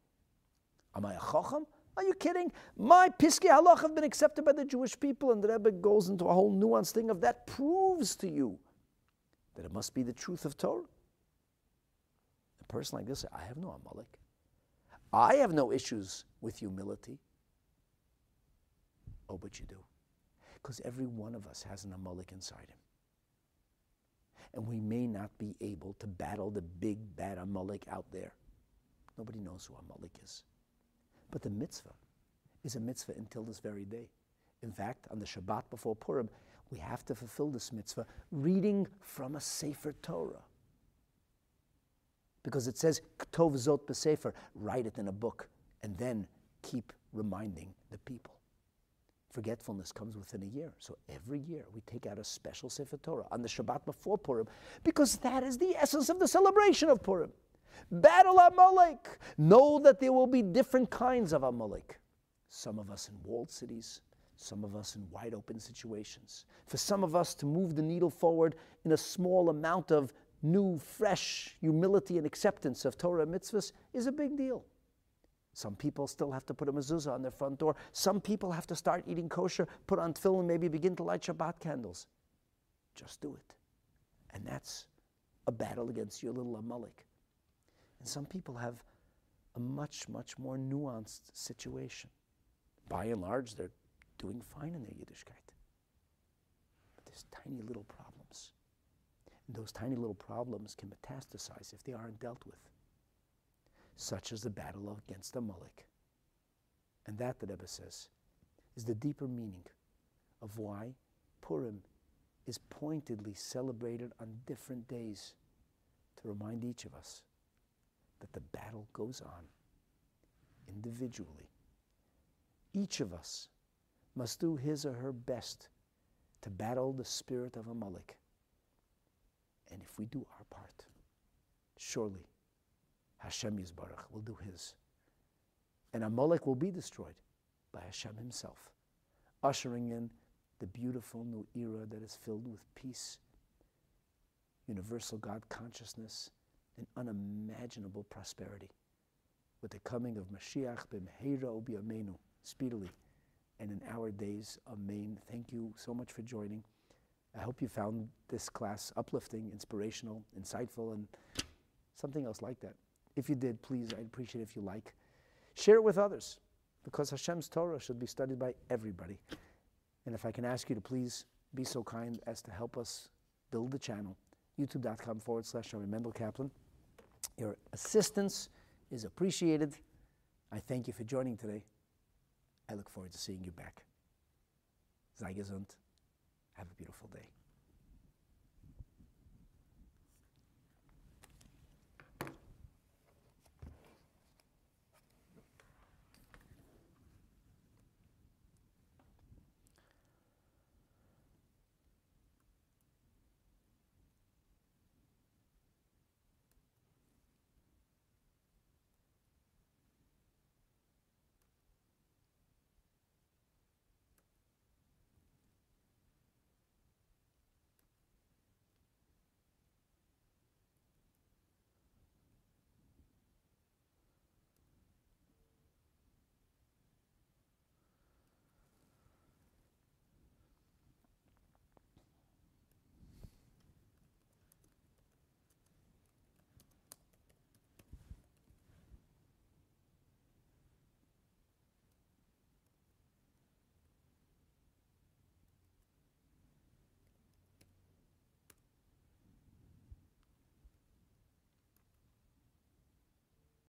Am I a Chacham? Are you kidding? My Piskei Halach have been accepted by the Jewish people, and the Rebbe goes into a whole nuanced thing of that proves to you that it must be the truth of Torah. A person like this, I have no Amalek. I have no issues with humility. Oh, but you do. Because every one of us has an Amalek inside him. And we may not be able to battle the big bad Amalek out there. Nobody knows who Amalek is. But the mitzvah is a mitzvah until this very day. In fact, on the Shabbat before Purim, we have to fulfill this mitzvah reading from a Sefer Torah. Because it says, Tov Zot B'Sefer, write it in a book, and then keep reminding the people. Forgetfulness comes within a year. So every year we take out a special Sefer Torah on the Shabbat before Purim because that is the essence of the celebration of Purim. Battle Amalek. Know that there will be different kinds of Amalek. Some of us in walled cities, some of us in wide open situations. For some of us to move the needle forward in a small amount of new, fresh humility and acceptance of Torah and mitzvahs is a big deal. Some people still have to put a mezuzah on their front door. Some people have to start eating kosher, put on tefillin, maybe begin to light Shabbat candles. Just do it. And that's a battle against your little Amalek. And some people have a much, much more nuanced situation. By and large, they're doing fine in their Yiddishkeit. But there's tiny little problems. And those tiny little problems can metastasize if they aren't dealt with, such as the battle against Amalek. And that, the Rebbe says, is the deeper meaning of why Purim is pointedly celebrated on different days to remind each of us that the battle goes on individually. Each of us must do his or her best to battle the spirit of Amalek. And if we do our part, surely Hashem Yisbarach will do his. And Amalek will be destroyed by Hashem himself, ushering in the beautiful new era that is filled with peace, universal God consciousness, and unimaginable prosperity. With the coming of Mashiach b'mheira u'bi'amenu, speedily, and in our days, amen. Thank you so much for joining. I hope you found this class uplifting, inspirational, insightful, and something else like that. If you did, please, I'd appreciate if you like. Share it with others, because Hashem's Torah should be studied by everybody. And if I can ask you to please be so kind as to help us build the channel, youtube.com forward slash Rabbi Mendel Kaplan. Your assistance is appreciated. I thank you for joining today. I look forward to seeing you back. Sei. Have a beautiful day.